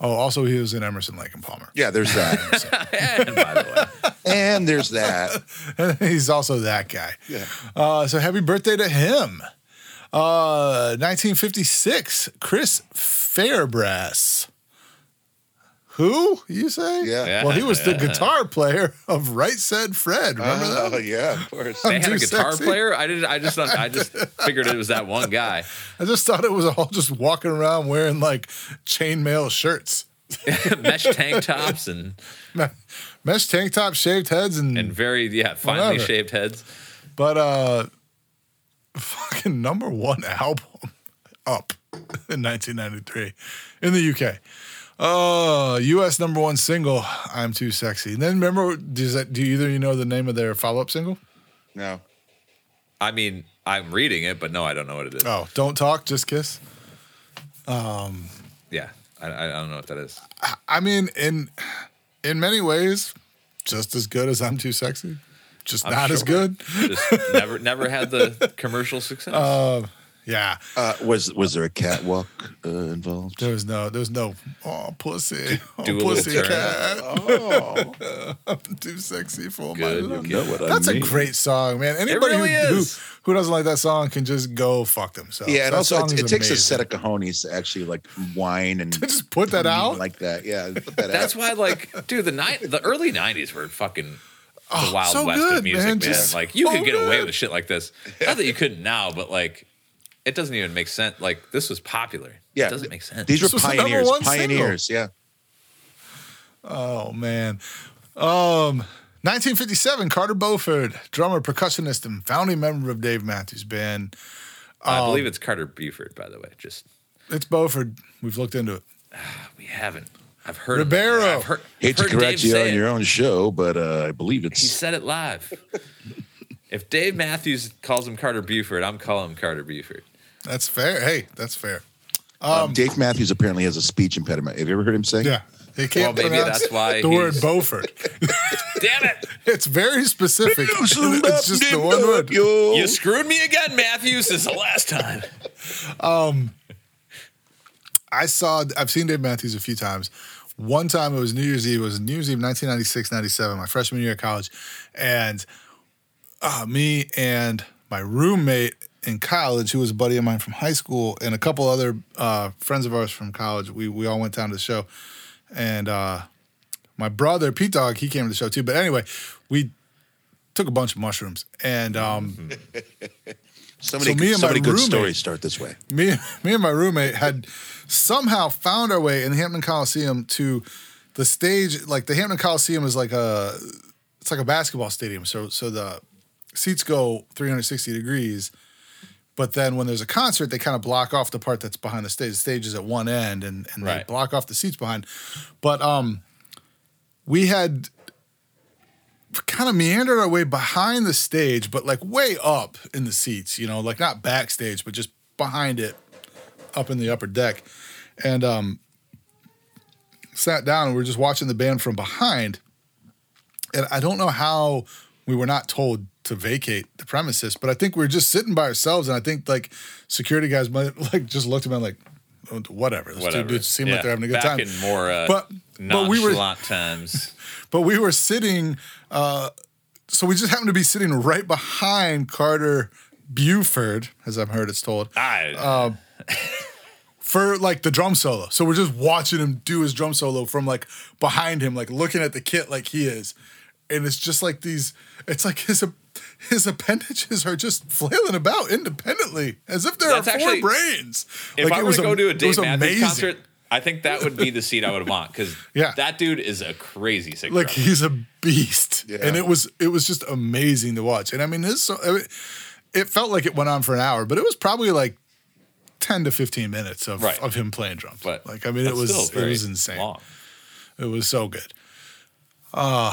Oh, also he was in Emerson, Lake and Palmer. Yeah, there's that. and by the way, and there's that. And he's also that guy. Yeah. Uh, so happy birthday to him. Uh, 1956, Chris Fairbrass. Who you say? Yeah. Well, he was the guitar player of Right Said Fred. Remember Oh, that? yeah, of course. they I'm had a guitar sexy. player. I did. I just. Thought, I just figured it was that one guy. I just thought it was all just walking around wearing like chainmail shirts. mesh tank tops and Mesh tank top, shaved heads, and, and very yeah finely Whatever. shaved heads. but uh, fucking number one album up in 1993 in the UK. Uh, U.S. number one single, "I'm Too Sexy." And then remember, does that do either of you know the name of their follow up single? No. I mean, I'm reading it, but no, I don't know what it is. Oh, "Don't Talk, Just Kiss." Um. Yeah, I, I don't know what that is. I mean, in in many ways, just as good as "I'm Too Sexy," just I'm not as good. Just never never had the commercial success. Yeah, Uh, was was there a catwalk uh, involved? there was no, there was no, oh pussy, oh do pussy turn. cat, Oh, I'm too sexy for Good, my love. good. know what That's I a mean. great song, man. Anybody really who, who is. who doesn't like that song can just go fuck themselves. Yeah, and that also song it, is it takes a set of cojones to actually like whine and Just put that out? like that. Yeah, put that That's out. why, like, dude, the night, the early '90s were fucking the wild so west good, of music, man. man. Like, you so could get away with shit like this. Not that you couldn't now, but like, it doesn't even make sense. Like, this was popular. Yeah, it doesn't make sense. These were This was the pioneers. single. Pioneers. Yeah. Oh man. Um 1957, Carter Beauford, drummer, percussionist, and founding member of Dave Matthews Band. I believe it's Carter Buford, by the way. Just It's Beauford. We've looked into it. we haven't. I've heard Ribeiro. I've heard, Hate to correct Dave you on it. your own show, but uh, I believe it's. He said it live. if Dave Matthews calls him Carter Buford, I'm calling him Carter Buford. That's fair. Hey, that's fair. um, Dave Matthews apparently has a speech impediment. Have you ever heard him sing? Yeah. He can't Well, maybe that's why the word Beaufort. Damn it! it's very specific. it's just the one word. Yo. You screwed me again, Matthews. This is the last time. Um, I saw, I've seen Dave Matthews a few times. One time it was New Year's Eve. It was New Year's Eve, 1996, 97, my freshman year of college. And uh, me and my roommate in college, who was a buddy of mine from high school, and a couple other uh, friends of ours from college, we, we all went down to the show. And uh, my brother, Pete Dog, he came to the show too. But anyway, we took a bunch of mushrooms. And um, So many, So me good, and so my many good roommate- stories start this way. me, me and my roommate had somehow found our way in the Hampton Coliseum to the stage. Like the Hampton Coliseum is like a, it's like a basketball stadium. So so the seats go 360 degrees, but then when there's a concert, they kind of block off the part that's behind the stage. The stage is at one end, and and they block off the seats behind. But um, we had kind of meandered our way behind the stage, but like way up in the seats, you know, like not backstage, but just behind it, up in the upper deck. And um sat down and we are just watching the band from behind. And I don't know how we were not told to vacate the premises, but I think we were just sitting by ourselves. And I think like security guys might like just looked at me like, "Oh, whatever. Those Whatever. two dudes seem like they're having a good Back time. in more uh, But- but we were- times. but we were sitting uh so we just happened to be sitting right behind carter buford as i've heard it's told I, Uh, for like the drum solo so we're just watching him do his drum solo from like behind him like looking at the kit like he is and it's just like these it's like his his appendages are just flailing about independently as if there That's are four actually- brains if Like, I it were was to go am- to a Dave Matthews concert, I think that would be the seat I would want because Yeah. that dude is a crazy sick like drummer. he's a beast Yeah. and it was it was just amazing to watch and i mean this I mean, it felt like it went on for an hour but it was probably like 10 to 15 minutes of, Right. of him playing drums But like i mean it was it was insane long. it was so good uh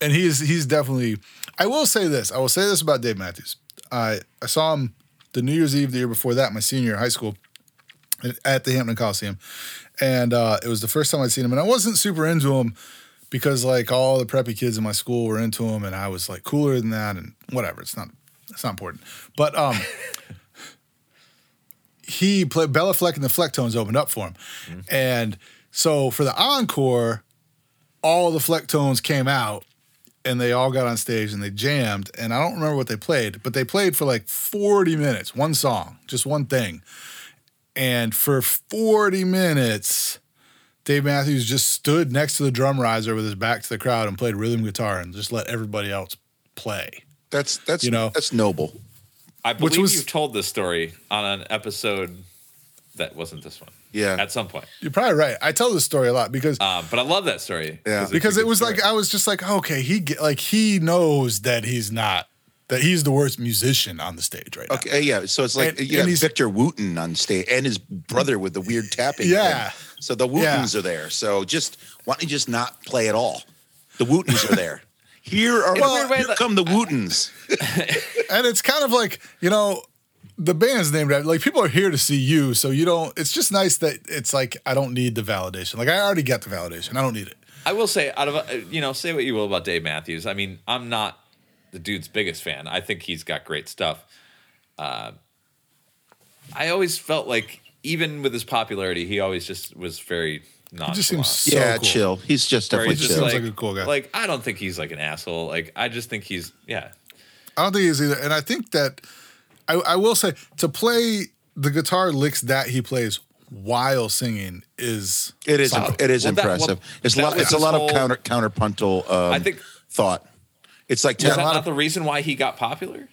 and he's he's definitely i will say this i will say this about dave matthews i i saw him the new year's eve the year before that my senior year of high school at the hampton coliseum and uh, it was the first time I'd seen him, and I wasn't super into him because like all the preppy kids in my school were into him, and I was like cooler than that, and whatever. It's not it's not important, but um, he played Béla Fleck and the Flecktones opened up for him, and so for the encore, all the Flecktones came out. And they all got on stage and they jammed. And I don't remember what they played, but they played for like 40 minutes, one song, just one thing. And for 40 minutes, Dave Matthews just stood next to the drum riser with his back to the crowd and played rhythm guitar and just let everybody else play. That's that's You know. that's noble. I Which believe was- you've told this story on an episode that wasn't this one. Yeah. At some point. You're probably right. I tell this story a lot because Uh, but I love that story. Yeah. because it was story. like I was just like, okay, he get, like he knows that he's not that he's the worst musician on the stage right now. Okay, yeah. So it's like And- you and got he's- Victor Wooten on stage and his brother with the weird tapping. Yeah. thing. So the Wootens are there. So just why don't you just not play at all? The Wootens are there. Here are a weird way here that- come the Wootens. and it's kind of like you know the band's named after like people are here to see you so you don't it's just nice that it's like i don't need the validation like i already get the validation i don't need it I will say, out of uh, you know, say what you will about Dave Matthews. I mean, I'm not the dude's biggest fan. I think he's got great stuff. Uh, I always felt like, even with his popularity, he always just was very nonchalant. just seems so yeah, cool. chill. He's just definitely he's just chill. seems like a cool guy. Like I don't think he's like an asshole. Like I just think he's yeah. i don't think he's either and i think that i, I will say to play the guitar licks that he plays while singing is it is. Solid. It is Well, that- well, impressive. it's a lot. It's a lot whole- of counter counterpuntal. Um, I think- thought. It's like Was that a lot not of- the reason why he got popular?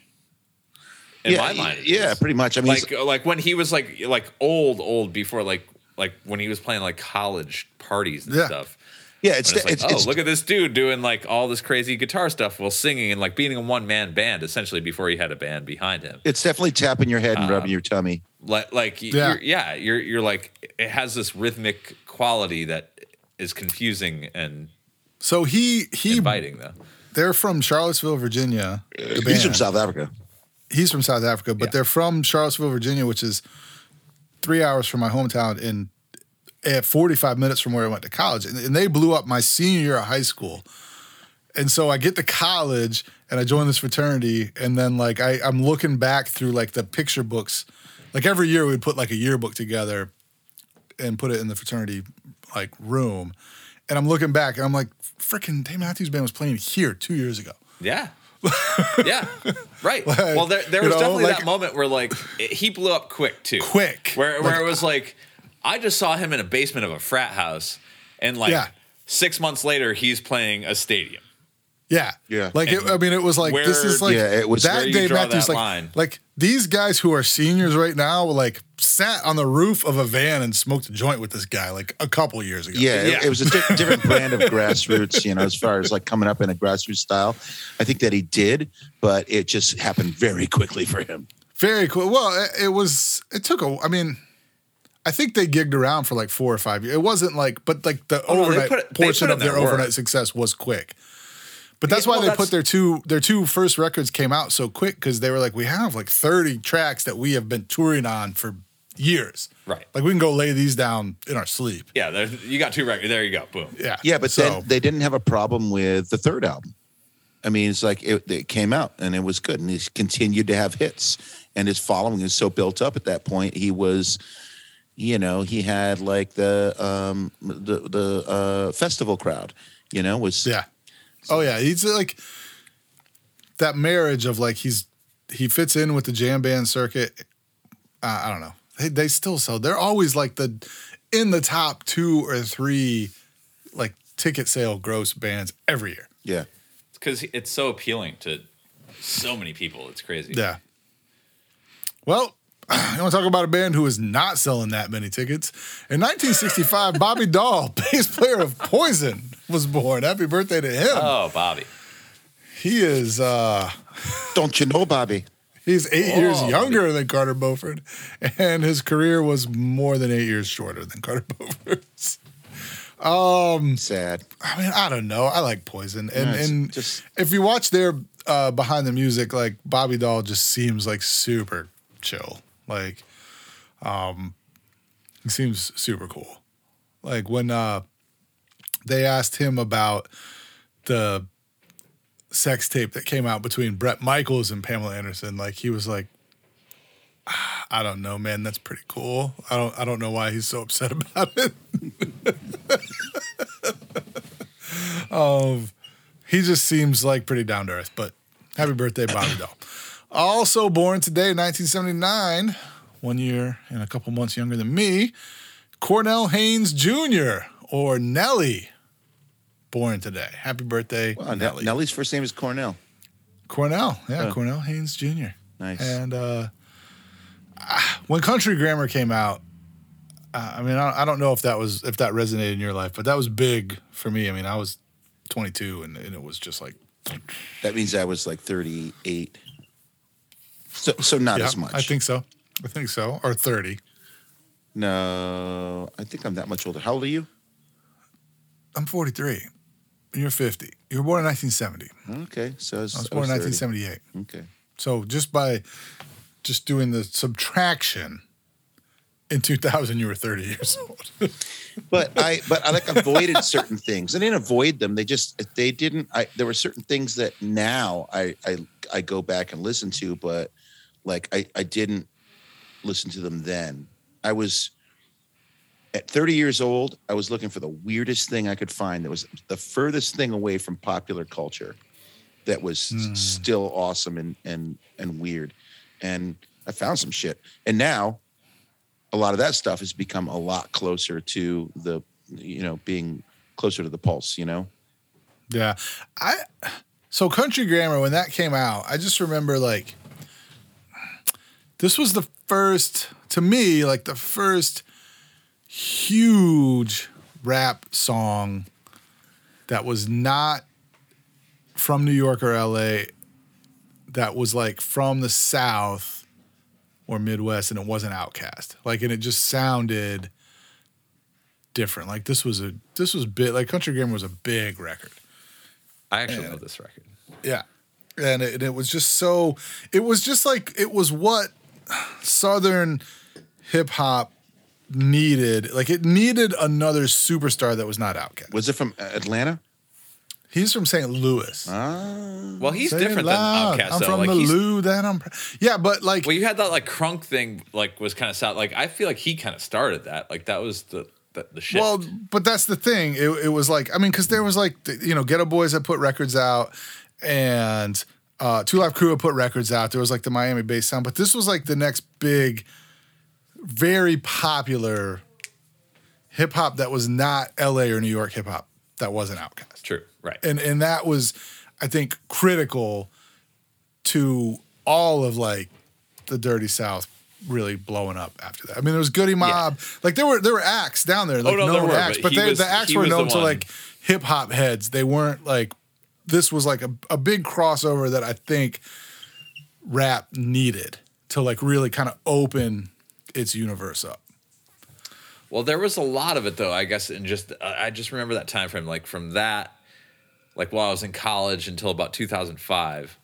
In yeah, my mind, yeah, is. pretty much. I mean, like like when he was like like old old before like like when he was playing like college parties and Yeah. stuff. Yeah, it's When it's like, it's, oh, it's look at this dude doing like all this crazy guitar stuff while singing and like being a one man band essentially before he had a band behind him. it's definitely tapping your head and Uh, rubbing your tummy. Like like Yeah. you're, yeah, you're you're like it has this rhythmic quality that is confusing and so he he inviting though. they're from charlottesville virginia the He's from. South Africa. he's from South Africa, but Yeah. they're from Charlottesville, Virginia, which is three hours from my hometown and at 45 minutes from where I went to college. And, and they blew up my senior year of high school. And so I get to college and I join this fraternity. And then like I, I'm looking back through like the picture books. Like every year we'd put like a yearbook together and put it in the fraternity like room. And I'm looking back and I'm like, freaking Dave Matthews Band was playing here two years ago. Yeah. yeah. Right. Like, well, there, there was know, definitely like- that moment where like it, he blew up quick too. Quick. Where where Like, it was like I just saw him in a basement of a frat house and like Yeah. six months later he's playing a stadium. Yeah, Yeah. Like it, I mean, it was like this is like Yeah, it was- that day Matthews that like line. like these guys who are seniors right now like sat on the roof of a van and smoked a joint with this guy like a couple years ago. Yeah, Yeah. It, it was a di- different brand of grassroots, you know, as far as like coming up in a grassroots style. I think that he did, but it just happened very quickly for him. very cool. Well, it, it was. It took a. I mean. I think they gigged around for like four or five years. It wasn't like, but like the Oh, no, overnight put it- portion of their their overnight success was quick. But that's Yeah, why well, they that's- put their two their two first records came out so quick because they were like, we have like thirty tracks that we have been touring on for years. Right. Like we can go lay these down in our sleep. Yeah, you got two records. There you go. Boom. Yeah. Yeah, but so, then they didn't have a problem with the third album. I mean, it's like it, it came out and it was good, and he's continued to have hits, and his following is so built up at that point. He was, you know, he had like the um the the uh, festival crowd, you know, was yeah. Oh yeah, he's like that marriage of like he's he fits in with the jam band circuit. Uh, I don't know. They they still sell. They're always like the in the top two or three like ticket sale gross bands every year. yeah. Because it's so appealing to so many people. It's crazy. Yeah. Well, you want to talk about a band who is not selling that many tickets? In 1965, Bobby Dall, bass player of Poison, was born. Happy birthday to him. Oh, Bobby. He is uh Don't you know, Bobby? he's eight years Oh, younger than Carter Beauford, and his career was more than eight years shorter than Carter Beauford's. Um, sad. I mean, I don't know. I like Poison, and Yeah, and just- if you watch their uh, behind the music, like Bobby Dall just seems like super chill. Like, um, he seems super cool. Like when uh, they asked him about the sex tape that came out between Bret Michaels and Pamela Anderson, like he was like, "Ah, I don't know, man. That's pretty cool. I don't. I don't know why he's so upset about it. um, he just seems like pretty down to earth. But happy birthday, Bobby Dall. Also born today, 1979, one year and a couple months younger than me, Cornell Haynes Jr. or Nelly. Born today. Happy birthday, Well, Nelly. Nelly's first name is Cornell. Cornell, yeah, Huh. Cornell Haynes Jr. Nice. And uh, ah, when Country Grammar came out, uh, I mean, I, I don't know if that was if that resonated in your life, but that was big for me. I mean, I was 22, and, and it was just like That means I was like 38. So, so not yeah, as much. I think so. I think so, or 30. No, I think I'm that much older. How old are you? I'm 43. You're 50. You were born in 1970. Okay, so I was, I was born in was 30. 1978. Okay. So just by just doing the subtraction, in 2000 you were 30 years old. but I but I like avoided certain things. I didn't avoid them. They just they didn't. I there were certain things that now I I I go back and listen to, but like I I didn't listen to them then. I was at 30 years old. I was looking for the weirdest thing I could find. That was the furthest thing away from popular culture. That was s- hmm. still awesome and and and weird, and I found some shit. And now a lot of that stuff has become a lot closer to the you know being closer to the pulse you know Yeah. I so country grammar when that came out, I just remember like this was the first to me like the first huge rap song that was not from New York or LA that was like from the south or Midwest and it wasn't Outkast. Like and it just sounded different. Like this was a this was big like country grammar was a big record. I actually know this record. Yeah. And it, and it was just so, it was just like, it was what Southern hip hop needed. Like it needed another superstar that was not Outkast. was it from Atlanta He's from St. Louis. Ah. Well, he's Say it different than loud. Outkast. I'm though. from like, the Lou that I'm. pr- Yeah, but like, Well, you had that like crunk thing, like was kind of sound. Like I feel like he kind of started that. Like that was the the, the shit. Well, but that's the thing. It, it was like I mean, because there was like you know, Geto Boys that put records out, and uh, Two Live Crew had put records out. There was like the Miami based sound, but this was like the next big, very popular hip hop that was not L.A. or New York hip hop that wasn't Outkast, True. Right. and and that was, I think, critical to all of like the Dirty South really blowing up after that. I mean, there was Goodie Mob. Like there were there were acts down there, like Oh, no, there were, acts, but but they, was- the acts were the known to like hip hop heads. They weren't like this was like a, a big crossover that I think rap needed to like really kind of open its universe up. Well, there was a lot of it though. I guess, and just I I just remember that time frame, like from that, like while I was in college until about 2005,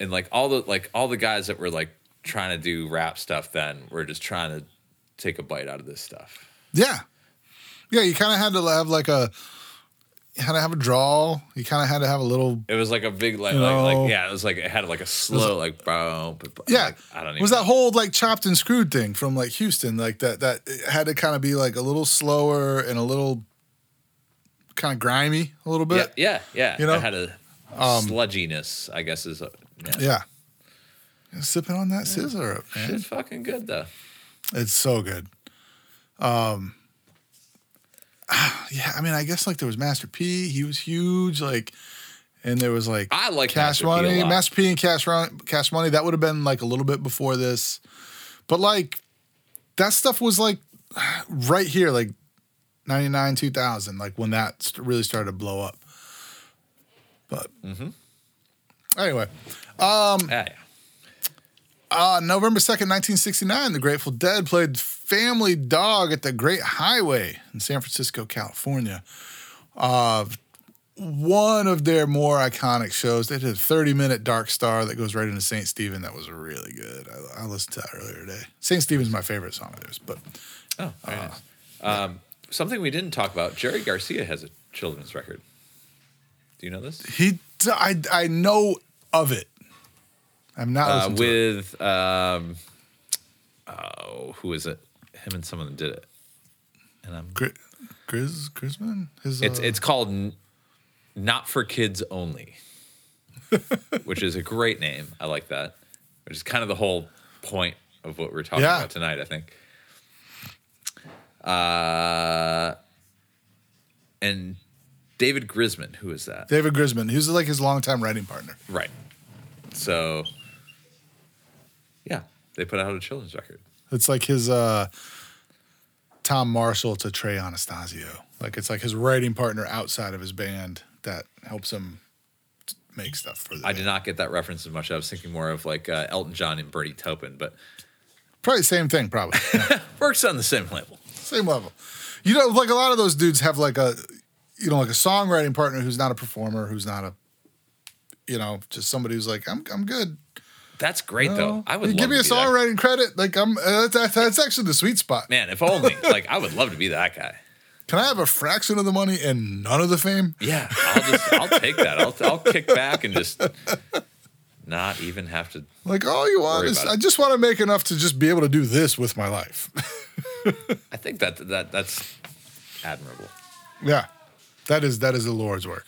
and like all the like all the guys that were like trying to do rap stuff then were just trying to take a bite out of this stuff. Yeah, yeah. You kind of had to have like a had to have a draw. You kind of had to have a little It was like a big like, You like, know. like yeah, it was like it had like a slow like bro. Yeah, like, I don't even. was that whole like chopped and screwed thing from like Houston, like that that it had to kind of be like a little slower and a little kind of grimy, a little bit. yeah, yeah. You know? It had a um, sludginess. I guess is a, yeah. Yeah. Yeah, Sipping on that scissor, man. Shit's fucking good though. It's so good. Um, yeah, I mean, I guess like there was Master P. He was huge, like, and there was like I like Cash Master Money. Master P and Cash Run, Cash Money. That would have been like a little bit before this, but like that stuff was like right here, like ninety nine, two thousand, like when that really started to blow up. But Mm-hmm. anyway, Yeah, yeah. Uh, November 2nd, 1969, the Grateful Dead played Family Dog at the Great Highway in San Francisco, California. Uh, one of their more iconic shows. They did a 30 minute Dark Star that goes right into St. Stephen. That was really good. I, I listened to that earlier today. St. Stephen's my favorite song of theirs, but Oh, very nice. Um, something we didn't talk about. Jerry Garcia has a children's record. Do you know this? he, I, I know of it. I'm not Uh, with um, oh, who is it? Him and someone that did it. And I'm. Gri- Grizz, Grisman? His, It's uh, it's called N- Not for Kids Only, which is a great name. I like that. Which is kind of the whole point of what we're talking Yeah. about tonight. I think. Uh, and David Grisman, who is that? David Grisman. who's like his longtime writing partner. Right. So, yeah, they put out a children's record. It's like his uh Tom Marshall to Trey Anastasio. Like it's like his writing partner outside of his band that helps him make stuff for the I band. did not get that reference as much. I was thinking more of like uh, Elton John and Bernie Taupin, but Probably the same thing, probably. Yeah, works on the same level. same level. You know, like a lot of those dudes have like a you know, like a songwriting partner who's not a performer, who's not a you know, just somebody who's like, I'm I'm good. That's great though. I would give me a be that- songwriting credit. Like I'm uh, that's, that's actually the sweet spot. Man, if only. like I would love to be that guy. Can I have a fraction of the money and none of the fame? Yeah, I'll just I'll take that. I'll I'll kick back and just not even have to. Like all you want is I just want to make enough to just be able to do this with my life. I think that that that's admirable. yeah. That is that is the Lord's work.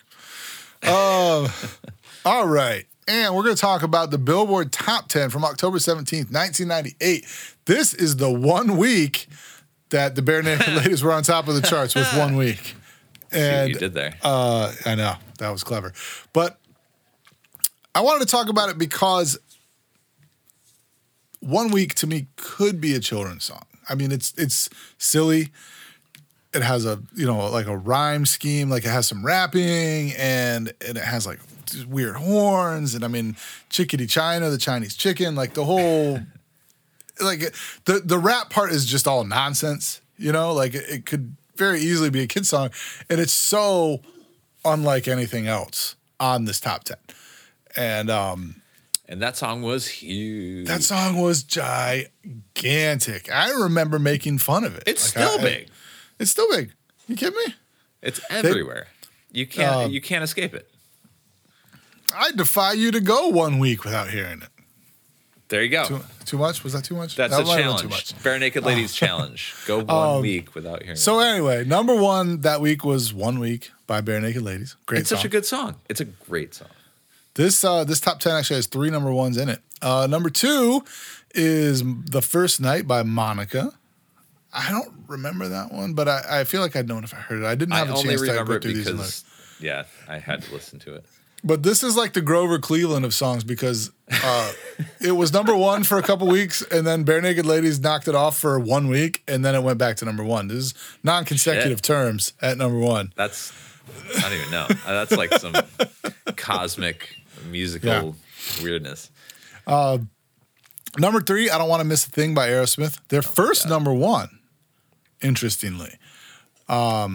Um all right. And we're going to talk about the Billboard Top 10 from October 17th, 1998. This is the one week that the Barenaked Ladies were on top of the charts with one week. See And you did there. Uh, I know that was clever, but I wanted to talk about it because one week to me could be a children's song. I mean, it's it's silly. It has a you know like a rhyme scheme, like it has some rapping and and it has like weird horns and I mean chickadee China, the Chinese chicken, like the whole like the the rap part is just all nonsense, you know. Like it, it could very easily be a kid song, and it's so unlike anything else on this top ten. And um, and that song was huge. that song was gigantic. I remember making fun of it. it's Like, still I- big. It's still big. You kidding me? It's everywhere. You can't Um, you can't escape it. I defy you to go one week without hearing it. There you go. Too, too much? Was that too much? That's that a might have been challenge. Barenaked Ladies challenge. Go one week without hearing. It. So it. anyway, number one that week was "One Week" by Barenaked Ladies. Great it's song. such a good song. It's a great song. This uh, this top ten actually has three number ones in it. Uh, number two is "The First Night" by Monica. I don't remember that one, but I, I feel like I'd known if I heard it. I didn't have a chance to go through these. because yeah, I had to listen to it. But this is like the Grover Cleveland of songs because uh, it was number one for a couple weeks, and then Barenaked Ladies knocked it off for one week, and then it went back to number one. This is non-consecutive Shit. terms at number one. That's I don't even know. Uh, That's like some cosmic musical weirdness. Number three, I don't want to miss a thing by Aerosmith. Their first number one, interestingly.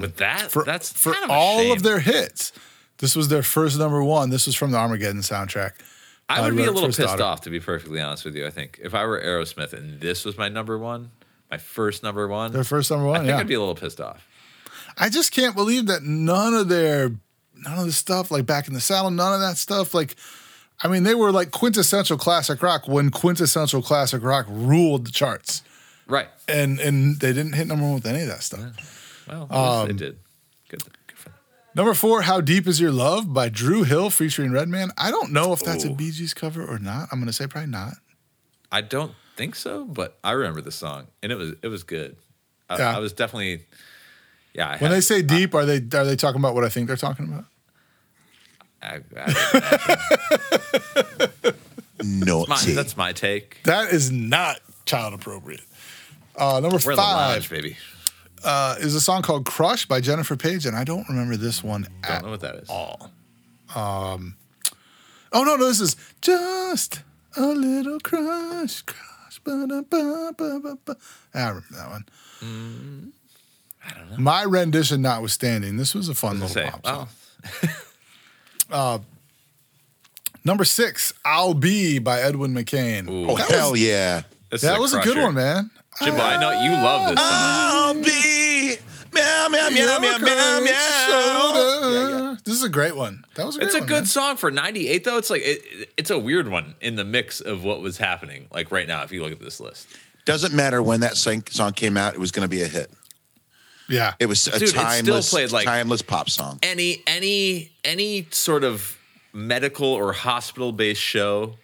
But that for that's for kind of all shame. of their hits. This was their first number one. This was from the Armageddon soundtrack. I uh, would be a little pissed daughter. off to be perfectly honest with you. I think if I were Aerosmith and this was my number one, my first number one, Their first number one, I think Yeah, I'd be a little pissed off. I just can't believe that none of their none of the stuff like back in the saddle, none of that stuff. Like, I mean, they were like quintessential classic rock when quintessential classic rock ruled the charts, Right. and and they didn't hit number one with any of that stuff. Well, at least Um, they did. Good. good for them. Number four, "How Deep Is Your Love" by Dru Hill featuring Redman. I don't know if that's a Ooh. Bee Gees cover or not. I'm gonna say probably not. I don't think so, but I remember the song and it was it was good. I, Yeah. I was definitely yeah. I When had- they say deep, are they are they talking about what I think they're talking about? I, I, No, my, that's my take. That is not child appropriate. Uh, number We're in the five lounge, baby. uh, is a song called "Crush" by Jennifer Paige, and I don't remember this one Don't at know what that is. all. Um, oh no, no, this is just a little crush, crush. Ba-da-ba-ba-ba-ba. I remember that one. Mm, I don't know. My rendition notwithstanding, this was a fun little gonna pop song. oh, Number six, "I'll Be" by Edwin McCain. Ooh. Oh hell was, yeah! this is that was a good one, man. Jimbo, I know you love this song. I'll be meow meow meow meow meow meow. Shoulder. This is a great one. That was a great It's a one, good man. song for 98 though. It's like it, it's a weird one in the mix of what was happening like right now if you look at this list. Doesn't matter when that song came out; it was going to be a hit. Yeah. It was a Dude, it still timeless, played, like- timeless pop song. Any any any sort of medical or hospital based show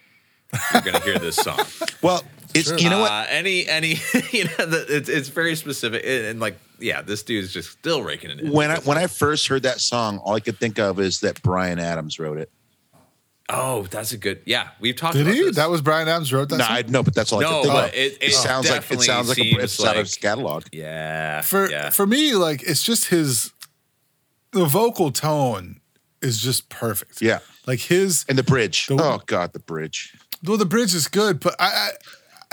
you're going to hear this song. Well, it's you know what? Uh, any any you know the, it's it's very specific and, and, like yeah, this dude's just still raking it in. When I when I first heard that song, all I could think of is that Bryan Adams wrote it. Oh, that's a good. Yeah, we've talked. Did about he? This. That was Bryan Adams wrote that. No, song? I know, but that's all I No, can think but of. it- it sounds like it sounds like a, seems it's out of his catalog. Yeah. for yeah. for me, like it's just his the vocal tone is just perfect. Yeah. like his And the bridge. The- oh God, the bridge. well, the bridge is good, but I I,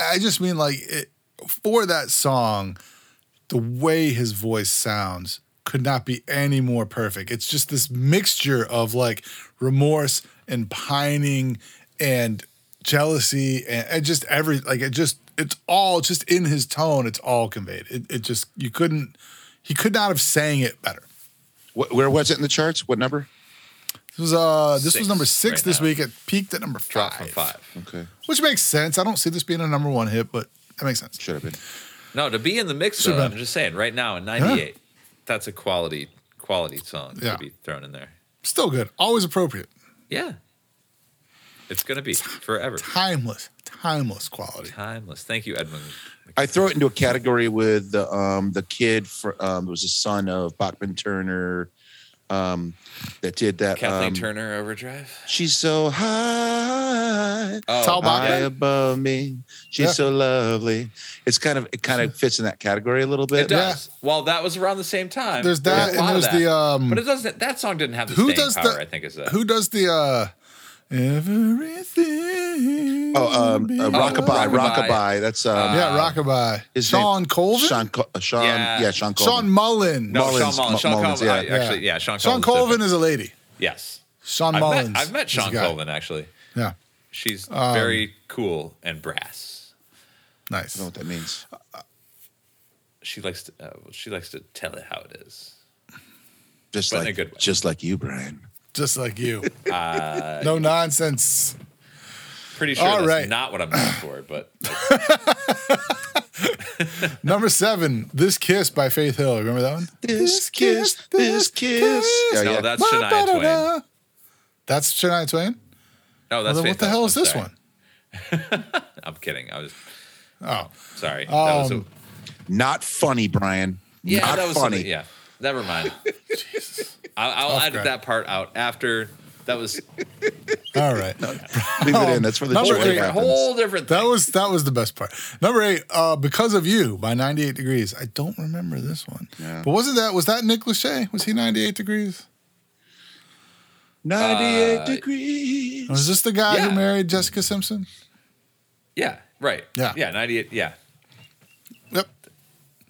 I just mean like it, for that song, the way his voice sounds could not be any more perfect. It's just this mixture of like remorse and pining and jealousy and, and just every like it just it's all just in his tone. It's all conveyed. It, it just you couldn't he could not have sang it better. Wh- where was it in the charts? What number? This was uh this Six was number six right this now. week. It peaked at number Drop five, from five. Okay, which makes sense. I don't see this being a number one hit, but that makes sense. should have been. No, to be in the mix though. I'm just saying, right now in '98, that's a quality quality song Yeah. to be thrown in there. Still good. Always appropriate. Yeah, it's gonna be forever Timeless. Timeless quality. timeless. Thank you, Edmund. I throw it into a category with the um the kid for um was the son of Bachman Turner, um that did that. Kathleen um, Turner Overdrive. She's so high, Oh, Tal Bachman? high above me. She's Yeah. so lovely. It's kind of it kind of fits in that category a little bit. It does. Well, that was around the same time. There's that, a and there's that. the, um, but it doesn't. That song didn't have the Who does power. the I think is that. who does the uh everything? Oh, um, uh, be- rockabye, Rockabye. rockabye. That's um, yeah, Rockabye. his Sean name- Colvin. Sean, Col- uh, Sean, Yeah. yeah, Shawn Colvin. Sean Mullen. no, Mullins, Shawn Mullins. Mu- Shawn Mullins, Colvin. yeah. I, actually, yeah, Sean. Shawn Colvin's Colvin different. is a lady. Yes. Sean I've Mullins. met, I've met Sean a. Colvin actually. Yeah, She's Um, very cool and brass. nice. I don't know what that means. She likes to. Uh, she likes to tell it how it is. Just But in like a good way. just like you, Brian. Just like you. Uh, no nonsense. Pretty sure All that's right. not what I'm going for, but Number seven, "This Kiss" by Faith Hill. Remember that one? This kiss, this kiss. Yeah, no, yeah. that's Shania Twain. Ba-ba-da-da. That's Shania Twain. No, that's then Faith what the hell is I'm this sorry. one? I'm kidding. I was Oh, sorry. that was a, Um, Not funny, Brian. yeah, Not that was funny. something- Yeah, never mind. I'll, I'll edit that part out after. That was all right. Leave it in. That's for the Number joy eight. that happens. whole different. That was that was the best part. Number eight, uh, "Because of You" by 98 Degrees. I don't remember this one, Yeah. but wasn't that was that Nick Lachey? Was he 98 Degrees? 98 Uh, degrees. Or was this the guy Yeah. who married Jessica Simpson? yeah, right. Yeah. yeah, 98. Yeah, Yep.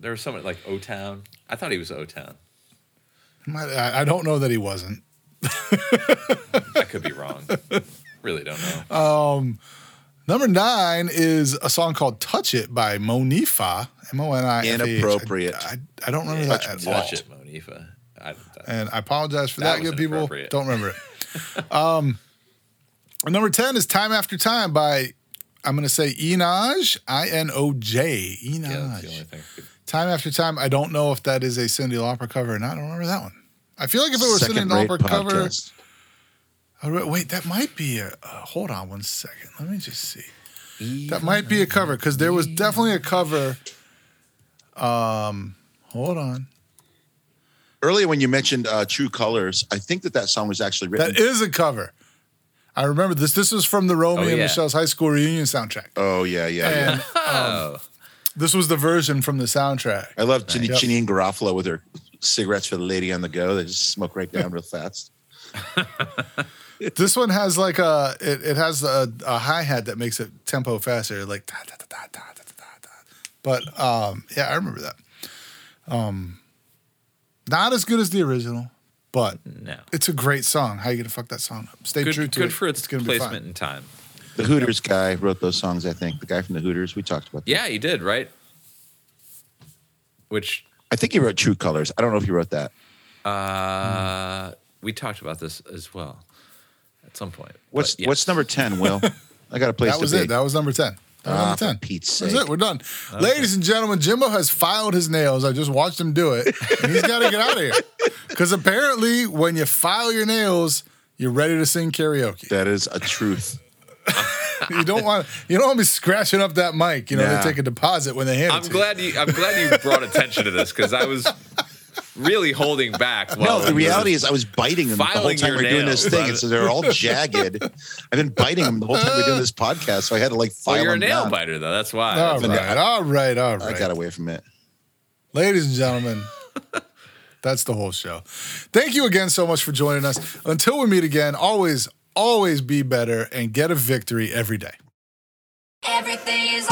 there was someone like O Town. I thought he was O Town. Might- I I don't know that he wasn't. I could be wrong. really don't know. Number nine is a song called "Touch It" by Monifah. M O N I F A H. Inappropriate. I, I, I don't remember Touch that at Watch all. it, Monifah. I, that, And I apologize for That that, good people. Don't remember it. um, number 10 is Time After Time by, I'm going to say Inoj, I N O J. yeah, that's the only Inoj. thing. Time After Time. I don't know if that is a Cyndi Lauper cover or not. I don't remember that one. I feel like if it were a Cyndi Lauper cover, re- wait, that might be a. Uh, hold on one second. Let me just see. That might be a cover because there was definitely a cover. Um, hold on. Earlier, when you mentioned uh, True Colors, I think that that song was actually written. That is a cover. I remember this. This was from the Romeo and yeah. Michelle's high school reunion soundtrack. oh yeah, yeah, yeah. And Oh, this was the version from the soundtrack. I love Jan- Yep. Janeane Garofalo with her cigarettes for the lady on the go. They just smoke right down real fast. This one has like a it, it has a, a hi hat that makes it tempo faster, like da, da, da, da, da, da, da, da. But um, yeah, I remember that. Um, not as good as the original, but no. it's a great song. How you gonna fuck that song up? Stay true Good, to good it. for its, gonna be placement fine. in time. The Hooters guy wrote those songs. I think the guy from the Hooters. We talked about. That. Yeah, he did, right? Which I think he wrote True Colors. I don't know if he wrote that. uh, we talked about this as well at some point. What's But yes. what's number ten? Will I got a place That was to be. it. That was number ten. That was Ah, number for ten. Pete's That's sake. it. We're done. Ladies and gentlemen, Jimbo has filed his nails. I just watched him do it. And he's got to get out of here. Because apparently, when you file your nails, you're ready to sing karaoke. That is a truth. You don't want you don't want to be scratching up that mic. You know, Nah. they take a deposit when they hand it I'm to glad you. I'm glad you brought attention to this because I was really holding back. No, the reality is I was biting them the whole time we are doing this thing, and so they're all jagged. I've been biting them the whole time we are doing this podcast, so I had to like file Well, you're a nail down. biter though. That's why. All been- right, all right, all I got away from it. Ladies and gentlemen, that's the whole show. Thank you again so much for joining us. Until we meet again, always, always be better and get a victory every day. Everything is